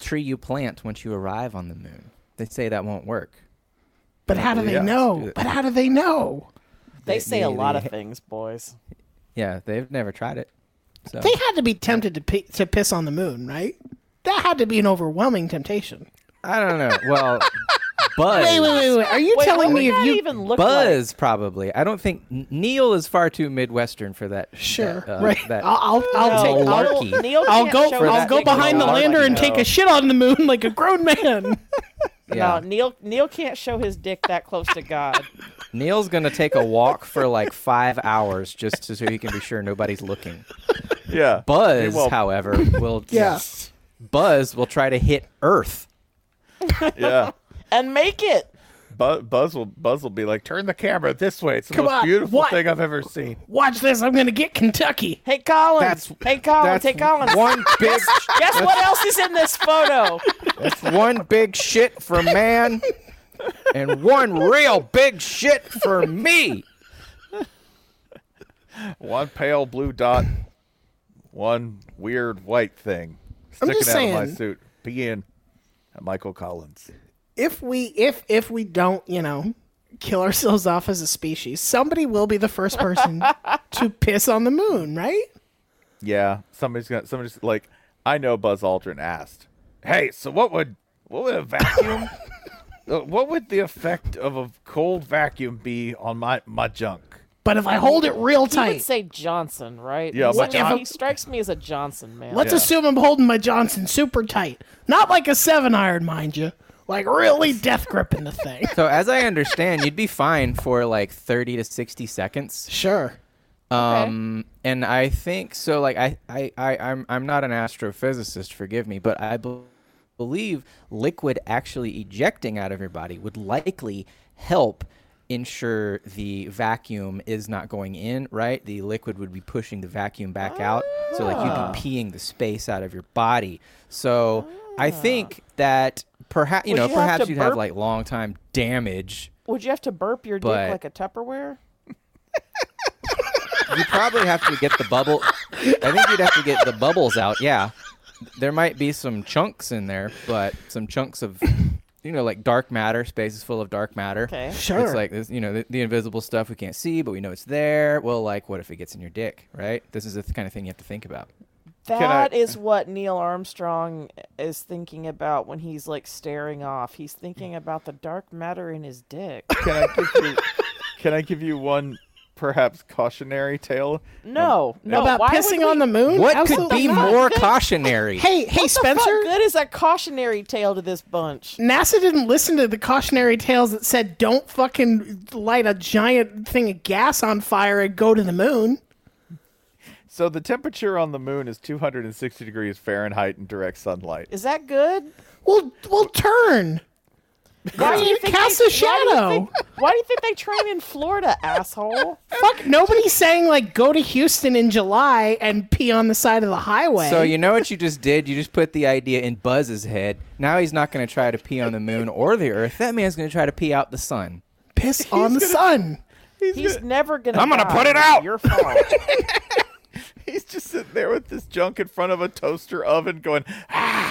tree you plant once you arrive on the moon. They say that won't work. But how do they Yeah. know? But how do they know? they they- say a lot they- of things, boys. Yeah, they've never tried it. So They had to be tempted to pi- to piss on the moon, right? That had to be an overwhelming temptation. I don't know. Well, Buzz. Wait, wait, wait, wait. Are you Wait, telling me if you even look Buzz probably. I don't think Neil is far too midwestern for that. Sure, that, uh, right. That I'll, I'll, I'll take. I'll, malarkey. like? Neil I'll go. for I'll go behind the lander and that. take a shit on the moon like a grown man. yeah. No, Neil Neil can't show his dick that close to God. Neil's gonna take a walk for like five hours just to, so he can be sure nobody's looking. Yeah. Buzz, Well- however, will Yeah. Buzz will try to hit Earth. Yeah. And make it. Bu- Buzz will Buzz will be like, turn the camera this way. It's the Come most on, beautiful what? thing I've ever seen. Watch this. I'm gonna get Kentucky. Hey Collins. That's- hey Collins. That's Hey Collins. one big. Guess what else is in this photo? That's one big shit for man, and one real big shit for me. One pale blue dot, one weird white thing sticking out of my saying. suit. Being Michael Collins. If we if if we don't, you know, kill ourselves off as a species, somebody will be the first person to piss on the moon, right? Yeah, somebody's gonna somebody's like, I know Buzz Aldrin asked, "Hey, so what would what would a vacuum? uh, what would the effect of a cold vacuum be on my my junk?" But if I hold it real tight, He would say Johnson, right? Yeah, He's but like- John- he strikes me as a Johnson man. let's Yeah. assume I'm holding my Johnson super tight, not like a seven iron, mind you, like really death gripping the thing. So as I understand, you'd be fine for like thirty to sixty seconds. Sure. Um, and I think so. Like I, I, I, I'm, I'm not an astrophysicist. Forgive me, but I bel believe liquid actually ejecting out of your body would likely help ensure the vacuum is not going in. Right, the liquid would be pushing the vacuum back out. So like you'd Ah. be peeing the space out of your body. So I think that perhaps you Would know you have perhaps to you'd have like long time damage. Would you have to burp your But- dick like a Tupperware? You probably have to get the bubble. I think you'd have to get the bubbles out. Yeah, there might be some chunks in there, but some chunks of, you know, like dark matter. Space is full of dark matter. Okay. Sure. It's like this, you know, the, the invisible stuff we can't see, but we know it's there. Well, like, what if it gets in your dick? Right. This is the kind of thing you have to think about. That I- is what Neil Armstrong is thinking about when he's like staring off. He's thinking about the dark matter in his dick. Can I give you? can I give you one perhaps cautionary tale? No, um, no. About why pissing we- on the moon? What Absolutely could be not. more cautionary? Hey, hey, What Spencer. fuck good is a cautionary tale to this bunch? NASA didn't listen to the cautionary tales that said don't fucking light a giant thing of gas on fire and go to the moon. So the temperature on the moon is 260 degrees Fahrenheit in direct sunlight. Is that good? We'll we'll turn. Why do you think Cast they, a Why do, shadow. think, why do you think they train in Florida, asshole? Fuck, nobody's saying like go to Houston in July and pee on the side of the highway. So you know what you just did? You just put the idea in Buzz's head. Now he's not going to try to pee on the moon or the Earth. That man's going to try to pee out the sun. piss on the sun. He's never gonna. I'm gonna put it out. It's Your fault. He's just sitting there with this junk in front of a toaster oven going, ah,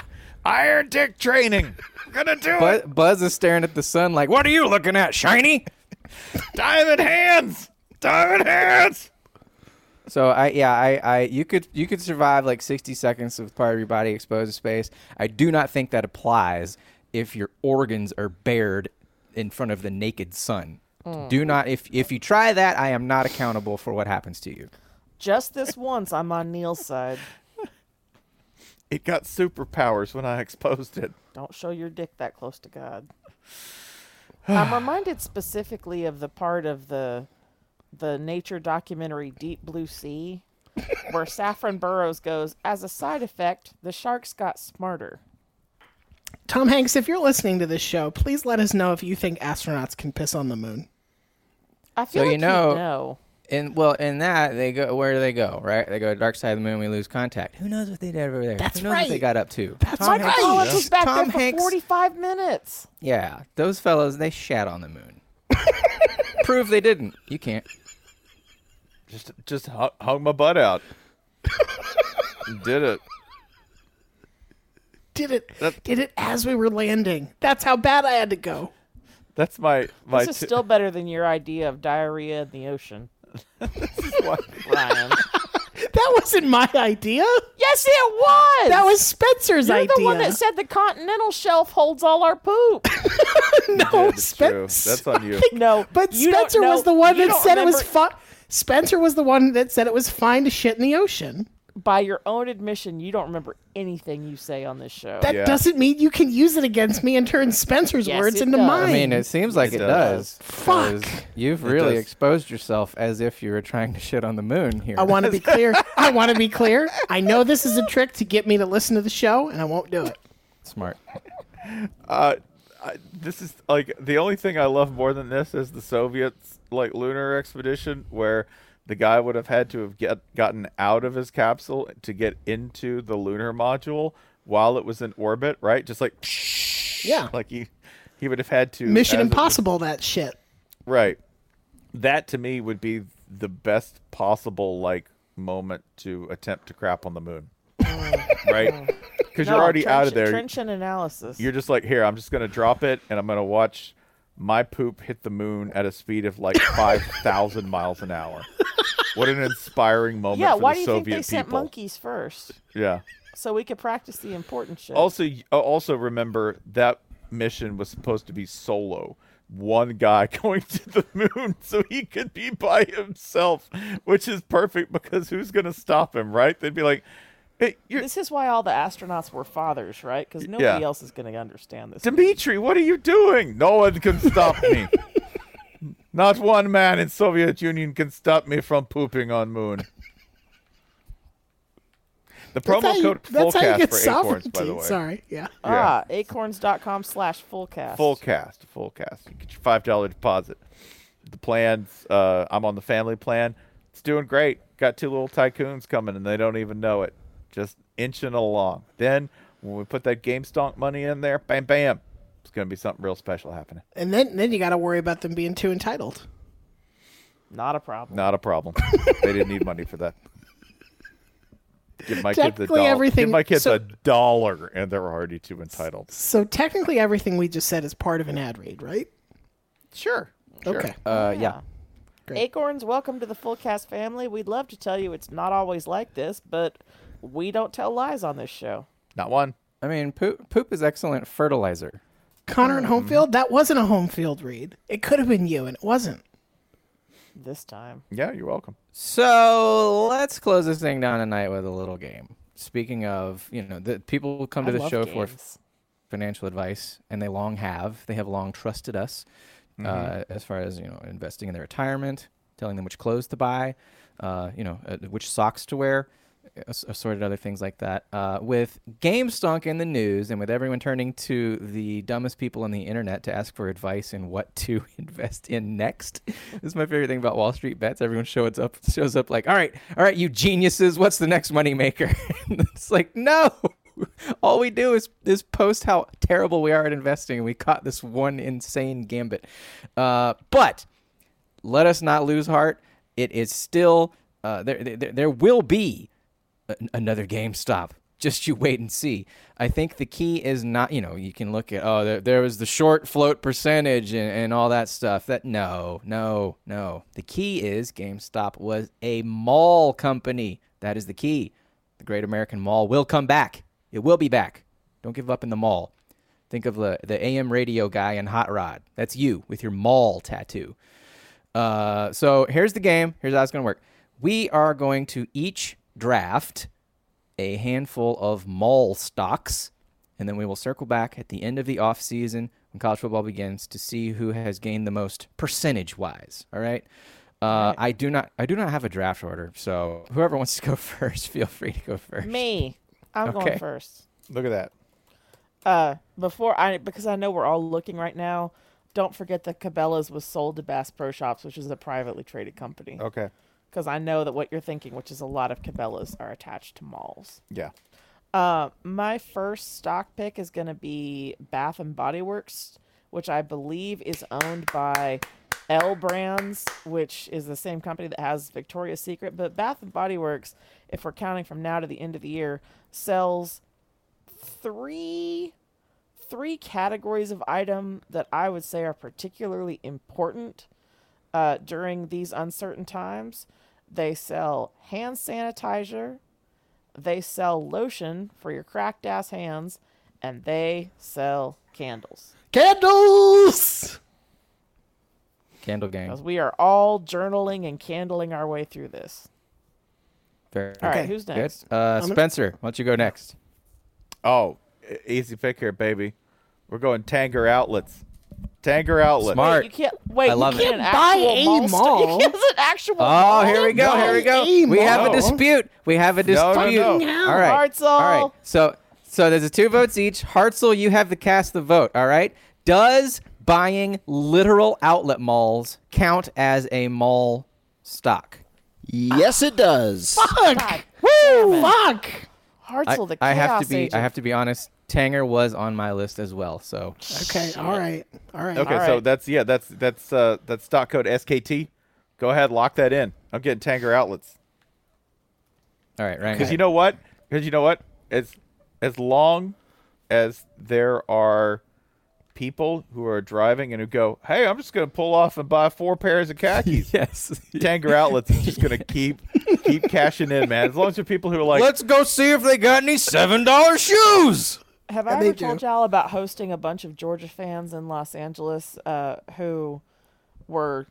Iron dick training. I'm gonna do Bu- it. Buzz is staring at the sun like, "What are you looking at, shiny?" Diamond hands. Diamond hands. So I yeah I, I you could you could survive like 60 seconds with part of your body exposed to space. I do not think that applies if your organs are bared in front of the naked sun. Mm. Do not if if you try that, I am not accountable for what happens to you. Just this once, I'm on Neil's side. It got superpowers when I exposed it. Don't show your dick that close to God. I'm reminded specifically of the part of the the nature documentary Deep Blue Sea where Saffron Burrows goes, as a side effect, the sharks got smarter. Tom Hanks, if you're listening to this show, please let us know if you think astronauts can piss on the moon. I So feel like you know, he'd know. In well in that they go where do they go right? They go to dark side of the moon. We lose contact. Who knows what they did over there? That's Who knows what they got up to? That's Tom right. Hanks- was back Tom there for Hanks- 45 minutes. Yeah, those fellows they shat on the moon. Prove they didn't. You can't. Just just hung my butt out. Did it. Did it? That- Did it as we were landing? That's how bad I had to go. That's my my. This is t- still better than your idea of diarrhea in the ocean. Why- Ryan. That wasn't my idea. yes, it was. That was Spencer's You're idea. the one that said the continental shelf holds all our poop. no, That's true. Spencer. That's on you. no, But you don't Spencer was the one you that don't said it was remember- fun. Spencer was the one that said it was fine to shit in the ocean. By your own admission, you don't remember anything you say on this show. That Yeah. doesn't mean you can use it against me and turn Spencer's Yes, words it into does. mine. I mean, it seems like It it, does. does. Fuck. 'cause You've It really does. exposed yourself as if you were trying to shit on the moon here. I want to be clear. I want to be clear. I know this is a trick to get me to listen to the show, and I won't do it. Smart. Uh, I, this is like the only thing I love more than this is the Soviets like lunar expedition where the guy would have had to have get gotten out of his capsule to get into the lunar module while it was in orbit, right? Just like Yeah. like he he would have had to Mission as it was- Impossible, that shit. right. That to me would be the best possible like moment to attempt to crap on the moon, right? Because No, you're already out of there. Trench and analysis. You're just like, here, I'm just gonna drop it, and I'm gonna watch my poop hit the moon at a speed of like five thousand miles an hour. What an inspiring moment yeah, for why the do you Soviet think they sent monkeys first? Yeah. So we could practice the important shit. Also, uh, also remember that mission was supposed to be solo. One guy going to the moon so he could be by himself, which is perfect because who's gonna stop him, right? They'd be like, "Hey, this is why all the astronauts were fathers, right? Because nobody Yeah. else is going to understand this. Dimitri, what are you doing? No one can stop me. Not one man in Soviet Union can stop me from pooping on moon. The That's how promo you- code that's how you Fullcast get for Acorns, by the way. Sorry, yeah. Ah, acorns.com slash fullcast. Fullcast, Fullcast. You get your five dollar deposit. The plans. Uh, I'm on the family plan. It's doing great. Got two little tycoons coming, and they don't even know it. Just inching along. Then when we put that GameStonk money in there, bam, bam, it's gonna be something real special happening. And then then you got to worry about them being too entitled. Not a problem. Not a problem. they didn't need money for that. Give my kids a dollar. everything- Give my kids so- a dollar, and they're already too entitled. So technically, everything we just said is part of an ad read, right? Sure. sure. Okay. Uh, yeah. Great. Acorns, welcome to the full cast family. We'd love to tell you it's not always like this, but we don't tell lies on this show. Not one. I mean, poop, poop is excellent fertilizer. Connor and Mm-hmm. Homefield, that wasn't a home field read. It could have been you, and it wasn't. This time. Yeah, you're welcome. So let's close this thing down tonight with a little game. Speaking of, you know, the people come to I the love show for games. financial advice, and they long have. They have long trusted us uh, as far as you know, investing in their retirement, telling them which clothes to buy, uh, you know, uh, which socks to wear, as- assorted other things like that. Uh, with GameStonk in the news, and with everyone turning to the dumbest people on the internet to ask for advice in what to invest in next. this is my favorite thing about Wall Street bets. Everyone shows up, shows up like, all right, all right, you geniuses, what's the next moneymaker? it's like, no. All we do is is post how terrible we are at investing, and we caught this one insane gambit. Uh, but let us not lose heart. It is still uh, there, there. There will be another GameStop just you wait and see. I think the key is not, you know, you can look at, oh, there, there was the short float percentage and, and all that stuff. That no, no, no. The key is GameStop was a mall company. That is the key. The Great American Mall will come back. It will be back. Don't give up in the mall. Think of the the AM radio guy in Hot Rod. That's you with your mall tattoo. Uh, so here's the game. Here's how it's going to work. We are going to each draft a handful of mall stocks, and then we will circle back at the end of the off season when college football begins to see who has gained the most percentage wise. All right. Uh, I do not. I do not have a draft order, so whoever wants to go first, feel free to go first. Me. I'm Okay. going first. Look at that. Uh, before I, because I know we're all looking right now. Don't forget that Cabela's was sold to Bass Pro Shops, which is a privately traded company. Okay. Because I know that what you're thinking, which is a lot of Cabela's are attached to malls. Yeah. Uh, my first stock pick is going to be Bath and Body Works, which I believe is owned by L Brands, which is the same company that has Victoria's Secret. But Bath and Body Works, if we're counting from now to the end of the year, sells three three categories of item that I would say are particularly important uh, during these uncertain times. They sell hand sanitizer, they sell lotion for your cracked ass hands, and they sell candles. Candles. Candle gang. Because we are all journaling and candling our way through this. Very All right, good. who's next? Uh, gonna- Spencer, why don't you go next? Oh, easy pick here, baby. We're going Tanger outlets. Tanger outlet. Smart. Wait, you can't wait. I love you can't You can't buy a mall. sto- mall. You can't an actual Oh, mall. here we go. Buy Here we go. We have a dispute. We have a dispute. No, no, no. All right. Hartzell. All right. So so there's a two votes each. Hartzell, you have to cast the vote. All right. Does buying literal outlet malls count as a mall stock? Yes, it does. Fuck. God Woo. Fuck. I, Hartzell, the I have to be. agent. I have to be honest. Tanger was on my list as well. So Okay. All right. All right. Okay, All so that's yeah, that's that's uh that's stock code SKT. Go ahead, lock that in. I'm getting Tanger outlets. all right, Ryan. Because you know what? Because you know what? As as long as there are people who are driving and who go, "Hey, I'm just going to pull off and buy four pairs of khakis." yes. Tanger outlets is just going to keep keep cashing in, man. As long as there are people who are like, Let's go see if they got any seven dollar shoes. Have I they ever told do. y'all about hosting a bunch of Georgia fans in Los Angeles uh, who were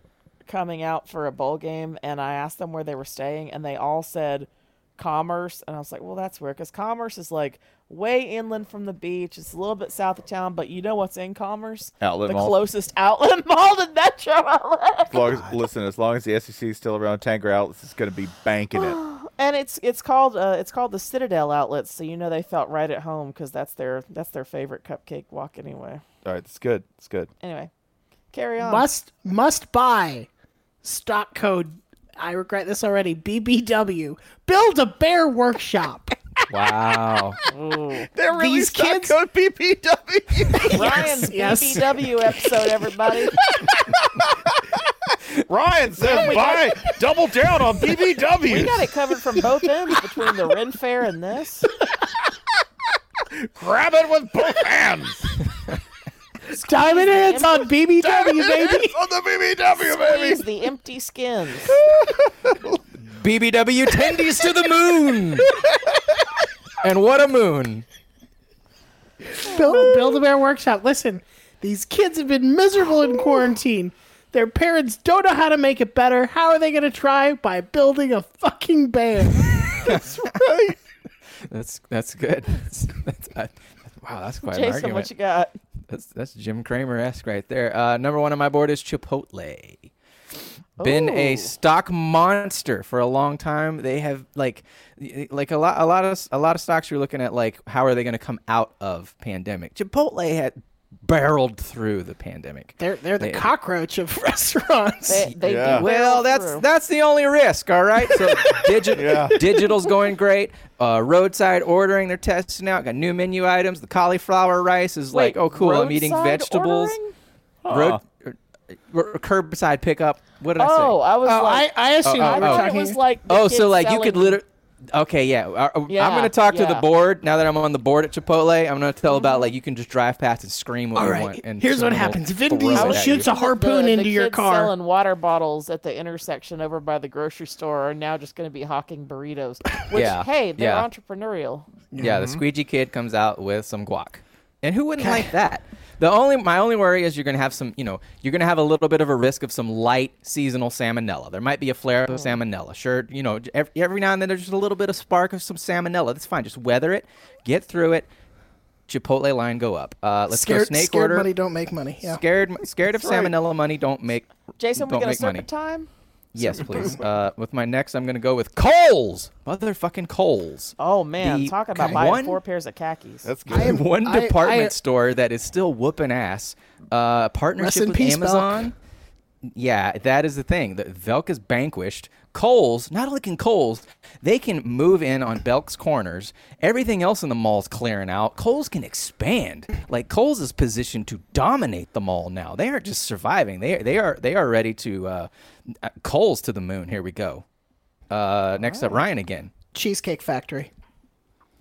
coming out for a bowl game, and I asked them where they were staying, and they all said Commerce, and I was like, well, that's weird because Commerce is like way inland from the beach. It's a little bit south of town, but you know what's in Commerce? Outlet the Mall. closest outlet mall to Metro outlet. as long as, listen, as long as the SEC is still around, Tanger outlets is going to be banking it. and it's it's called uh, it's called the Citadel outlets, so you know they felt right at home because that's their that's their favorite cupcake walk anyway. All right, it's good. It's good. Anyway, carry on. Must must buy. Stock code. I regret this already. BBW. Build a bear workshop. Wow. They're really These stock kids- code BBW. Ryan's yes. BBW episode, everybody. Ryan says buy double down on BBW. we got it covered from both ends between the Ren Fair and this. Grab it with both hands. Diamond hands on BBW, baby. on the BBW, baby. Squeeze the empty skins. BBW tendies to the moon. and what a moon. Build, build a bear workshop. Listen, these kids have been miserable in quarantine. Their parents don't know how to make it better. How are they going to try? By building a fucking band. That's right. That's that's good. That's, that's, uh, wow, that's quite an Jason, argument. what you got? That's that's Jim Cramer esque right there. Uh, number one on my board is Chipotle. Been a stock monster for a long time. They have like like a lot a lot of a lot of stocks you're looking at like how are they going to come out of pandemic? Chipotle had barreled through the pandemic. They're they're the They- cockroach of restaurants. They, they Yeah. Well, that's through. that's the only risk. All right. So digi- Yeah. digital's going great. Uh, roadside ordering, they're testing out. Got new menu items. The cauliflower rice is like, oh, cool. I'm eating roadside vegetables. ordering? Road, or- or curbside pickup. What did Oh, I say? I was Oh, like, I, I assume Oh, I we oh, it was like. oh, so like you could literally. Okay, yeah. Uh, uh, I'm going to talk to the board now that I'm on the board at Chipotle. I'm going to tell about like you can just drive past and scream what All you right, want. And here's what someone will happens. Vin throw Diesel it at shoots a harpoon the, into the your kids car. selling water bottles at the intersection over by the grocery store are now just going to be hawking burritos. Which, Yeah, hey, they're yeah. entrepreneurial. Yeah, the squeegee kid comes out with some guac. And who wouldn't like that? The only my only worry is you're gonna have some, you know, you're gonna have a little bit of a risk of some light seasonal salmonella. There might be a flare up of salmonella. Sure, you know, every, every now and then there's just a little bit of spark of some salmonella. That's fine. Just weather it, get through it. Chipotle line go up. Uh, let's scared, go snake scared order. money don't make money. Yeah. Scared, scared of That's right. salmonella money don't make. Jason, we don't going to make start money. the time? Yes, please. Uh, with my next, I'm gonna go with Kohl's. Motherfucking Kohl's. Oh, man. The Talk about buying one- four pairs of khakis. That's I am- one I- department I- store that is still whooping ass. Uh, partnership in with peace, Amazon. Yeah, that is the thing. The Belk is vanquished. Kohl's, not only can Kohl's, they can move in on Belk's corners. Everything else in the mall's clearing out. Kohl's can expand. Like Kohl's is positioned to dominate the mall now. They aren't just surviving. They they are they are ready to uh, Kohl's to the moon. Here we go. Uh, next up, Ryan again. Cheesecake Factory.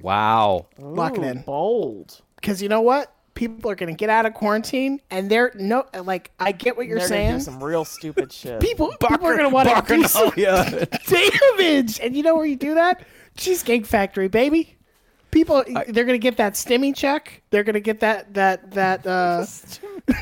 Wow. Lock it in. Bold. Because you know what? People are gonna get out of quarantine, and they're no like. I get what you're They're gonna saying. do some real stupid shit. people, people are gonna want to do some yeah. damage, and you know where you do that? Cheesecake Factory, baby. People, they're gonna get that stimmy check. They're gonna get that that that. uh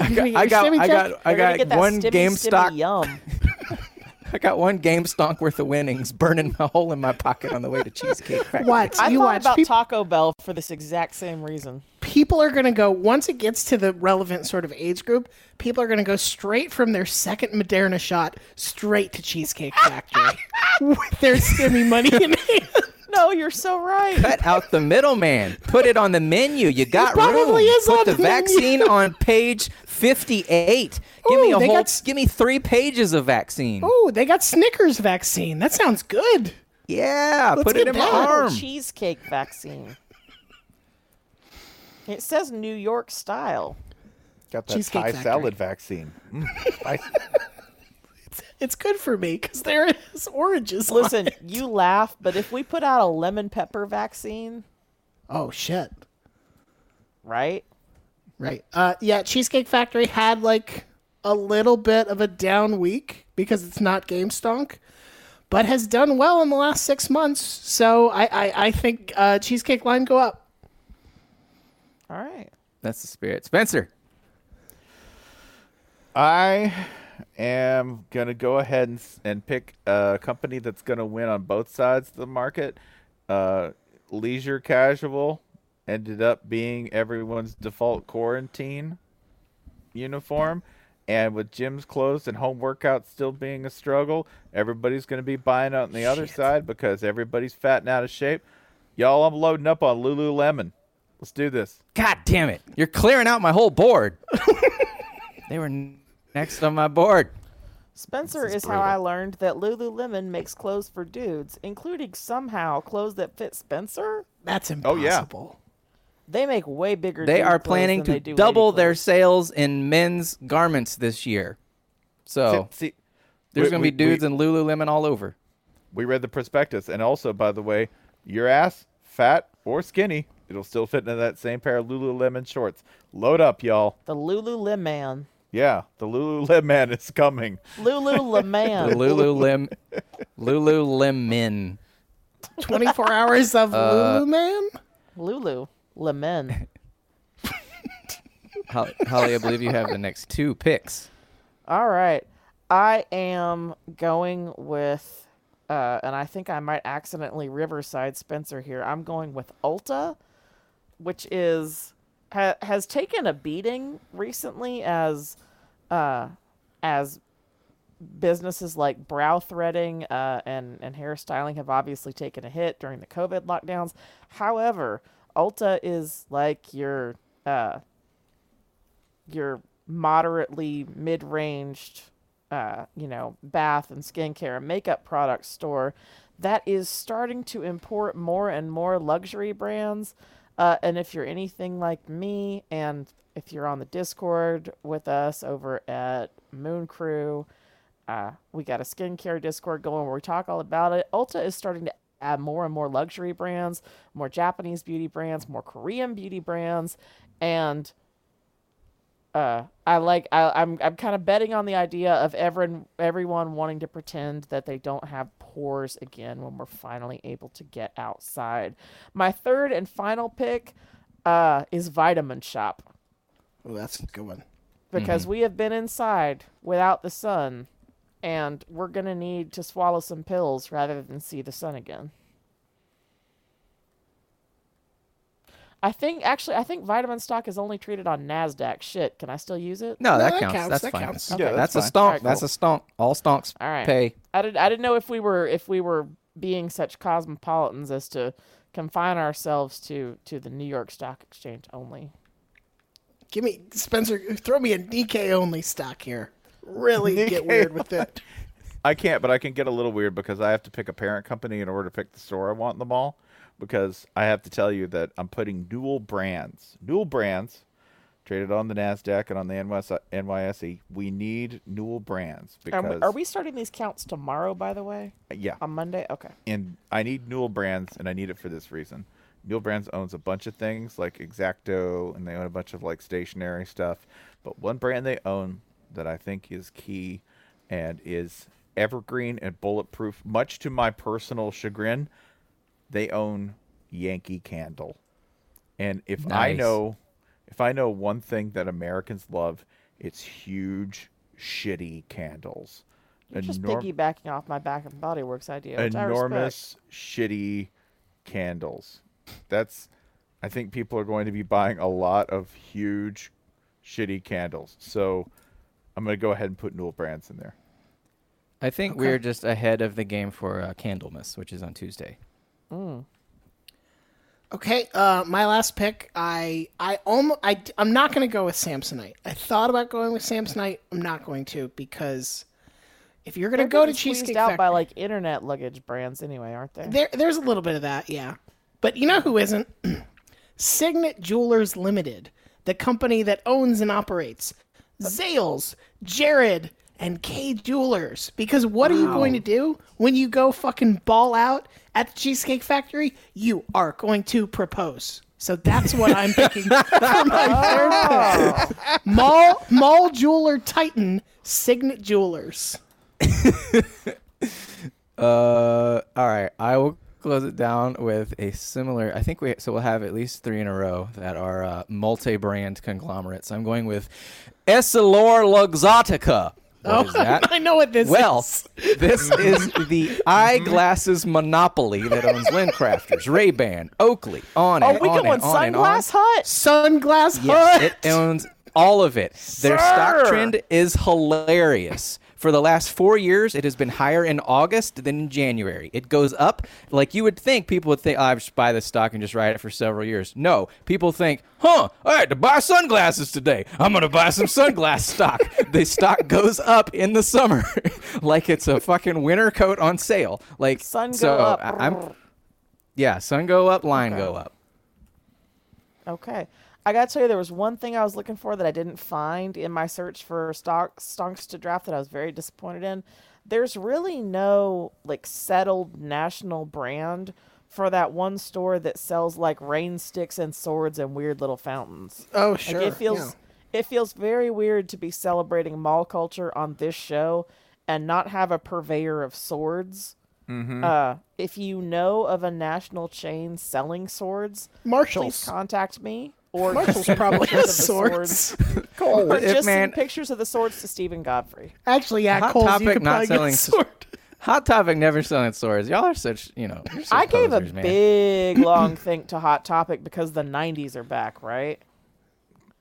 I got I got I They're got one stimmy, GameStop stimmy yum. I got one GameStop worth of winnings burning a hole in my pocket on the way to Cheesecake Factory. What I you thought watch? about peop- Taco Bell for this exact same reason. people are gonna go once it gets to the relevant sort of age group. People are gonna go straight from their second Moderna shot straight to Cheesecake Factory with their stimmy money in hand. No, you're so right. Cut out the middleman. Put it on the menu. You got probably room. is Put on the the menu. vaccine on page fifty-eight. Give me a whole. got Give me three pages of vaccine. Oh, they got Snickers vaccine. That sounds good. Yeah, Let's put it get in my that. arm. cheesecake vaccine. It says New York style. Got that Cheesecake Thai Factory. salad vaccine. Mm, spicy. It's good for me because there is oranges. on Listen, it. you laugh, but if we put out a lemon pepper vaccine, Oh shit. right? Right. Uh, yeah, Cheesecake Factory had like a little bit of a down week because it's not GameStonk, but has done well in the last six months. So I, I, I think uh, Cheesecake line go up. All right. That's the spirit. Spencer. I am gonna go ahead and, and pick a company that's gonna win on both sides of the market. Uh, leisure casual ended up being everyone's default quarantine uniform, and with gyms closed and home workouts still being a struggle, everybody's gonna be buying out on the other side because everybody's fat and out of shape. Y'all, I'm loading up on Lululemon. Let's do this. God damn it! You're clearing out my whole board. they were n- next on my board. Spencer is, how I learned that Lululemon makes clothes for dudes, including somehow clothes that fit Spencer. That's impossible. Oh, yeah. They make way bigger. They dude are clothes planning than to they do lady double their sales in men's garments this year. So See, there's going to be we- dudes in Lululemon all over. We read the prospectus, and also, by the way, your ass, fat or skinny, it'll still fit into that same pair of Lululemon shorts. Load up, y'all. The Lululemon. Yeah, the Lululemon is coming. The Lululemon. Lululemon. Lululemon. 24 hours of Uh, Lululemon? Lulu. Lemon. Holly, Holly, I believe you have the next two picks. All right. I am going with, uh, and I think I might accidentally Riverside Spencer here. I'm going with Ulta, which is ha- has taken a beating recently as, uh, as businesses like brow threading uh, and and hairstyling have obviously taken a hit during the COVID lockdowns. However, Ulta is like your uh, your moderately mid-ranged uh, you know bath and skincare and makeup product store that is starting to import more and more luxury brands uh, and if you're anything like me and if you're on the discord with us over at moon crew uh, we got a skincare discord going where we talk all about it. Ulta is starting to add more and more luxury brands, more Japanese beauty brands, more Korean beauty brands, and uh, I like I, I'm I'm kind of betting on the idea of everyone everyone wanting to pretend that they don't have pores again when we're finally able to get outside. My third and final pick uh, is Vitamin Shoppe Oh, that's a good one. because we have been inside without the sun, and we're gonna need to swallow some pills rather than see the sun again. I think actually, I think vitamin stock is only treated on Nasdaq. Shit, can I still use it? No, that, that counts. counts, That's that fine. counts. Yeah, that's, that's a fine. stonk. Alright, That's a stonk. All stonks All right. pay. I didn't. I didn't know if we were if we were being such cosmopolitans as to confine ourselves to to the New York Stock Exchange only. Give me Spencer. Throw me a Nikkei only stock here. Really get weird with it. I can't, but I can get a little weird because I have to pick a parent company in order to pick the store I want in the mall. Because I have to tell you that I'm putting dual brands, dual brands, traded on the Nasdaq and on the NYS, NYSE. We need dual brands Are because we, are we starting these counts tomorrow? By the way, yeah, on Monday. Okay. and I need Newell Brands, and I need it for this reason. Newell Brands owns a bunch of things like X-Acto, and they own a bunch of like stationary stuff. But one brand they own that I think is key and is evergreen and bulletproof, much to my personal chagrin, they own Yankee Candle. And if I know, if I know one thing that Americans love, it's huge, shitty candles. You're just Enorm- piggybacking off my Back and Body Works idea. Which I enormous shitty candles. That's I think people are going to be buying a lot of huge shitty candles. So I'm going to go ahead and put Newell Brands in there. I think we're just ahead of the game for uh, Candlemas, which is on Tuesday. Okay, uh, my last pick. I I almost I I'm not going to go with Samsonite. I thought about going with Samsonite. I'm not going to because if you're going to They're go to getting squeezed Cheesecake out Factory, by like internet luggage brands anyway, aren't they? there there's a little bit of that, yeah. But you know who isn't? Signet Jewelers Limited, the company that owns and operates Zales, Jared, and Kay Jewelers. Because what are you going to do when you go fucking ball out at the Cheesecake Factory? You are going to propose. So that's what I'm picking for my third pick. Mall Mall Jeweler Titan Signet Jewelers. Uh, all right. I will close it down with a similar. I think we so we'll have at least three in a row that are uh, multi-brand conglomerates. I'm going with Essilor Luxottica. What is that? I know what this Well, is. Well, this is the eyeglasses monopoly that owns Lenscrafters, Ray Ban, Oakley, on Are and we on going and on and on. Sunglass Hut? Sunglass Yes, Hut. it owns all of it. Their stock trend is hilarious. For the last four years, it has been higher in August than in January. It goes up. Like you would think, people would think, oh, I just buy this stock and just ride it for several years. No, people think, huh, I had to buy sunglasses today. I'm going to buy some sunglass stock. The stock goes up in the summer like it's a fucking winter coat on sale. Like, Sun go so up. I- I'm, yeah, sun go up, line go up. Okay. I gotta tell you, there was one thing I was looking for that I didn't find in my search for stock stonks to draft that I was very disappointed in. There's really no like settled national brand for that one store that sells like rain sticks and swords and weird little fountains. Oh, Like, sure. it feels yeah. it feels very weird to be celebrating mall culture on this show and not have a purveyor of swords. Uh, if you know of a national chain selling swords, Marshalls, please contact me. Or Marshalls probably pictures has of the swords. Or just man- send pictures of the swords to Steven Godfrey. Actually, yeah, Hot Coles, you Topic could not probably get selling s- sword. Hot Topic never selling swords. Y'all are such, you know. you're such I gave a posers, man. big long think to Hot Topic because the '90s are back, right?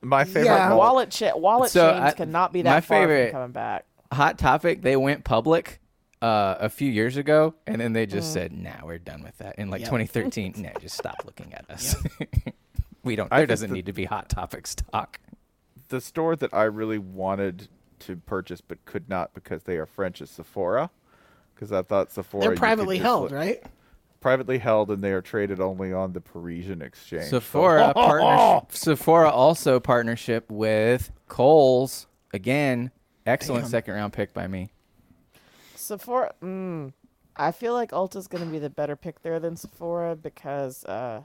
My favorite Yeah. mall- Wallet cha- wallet So, chains I- cannot be my that far favorite- from coming back. Hot Topic. They went public uh, a few years ago, and then they Mm. just said, "Nah, we're done with that." In like Yep. 2013, nah, just stop looking at us. We don't. I There doesn't the- need to be Hot Topic stock. the store that I really wanted to purchase but could not because they are French is Sephora. Because I thought Sephora They're privately held, look- right? Privately held, and they are traded only on the Parisian exchange. So- Sephora partnership. Sephora also partnership with Kohl's again. Excellent second round pick by me. Sephora. Mm, I feel like Ulta's going to be the better pick there than Sephora because uh,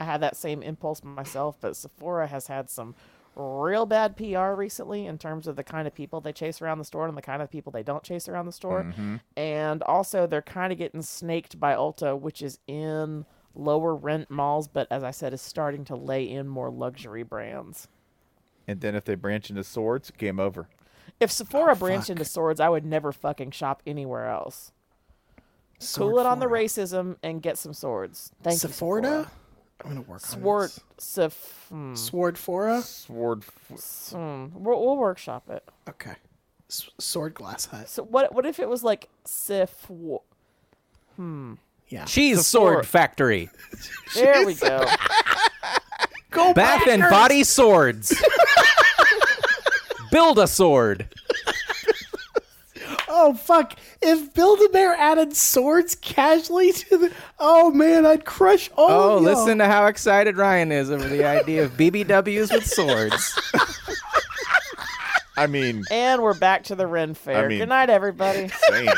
I had that same impulse myself, but Sephora has had some real bad PR recently in terms of the kind of people they chase around the store and the kind of people they don't chase around the store. Mhm. And also, they're kind of getting snaked by Ulta, which is in lower rent malls, but as I said, is starting to lay in more luxury brands. And then if they branch into swords, game over. If Sephora branched into swords, I would never fucking shop anywhere else. cool it on the racism and get some swords. Thank you, Sephora? Sephora. I'm gonna work Sword, on Sif, hmm. this. Swordfora. Sword. Hmm. We'll, we'll workshop it. Okay. S- sword glass hut. So what? What if it was like Sif? Hmm. Yeah. Cheese Sword Factory. There we go. Go Bath and Body Swords. Build a sword. Oh fuck! If Build a Bear added swords casually to the, oh man, I'd crush all Oh, of y'all. listen to how excited Ryan is over the idea of BBWs with swords. I mean, And we're back to the Ren Fair. I mean- Good night, everybody. same.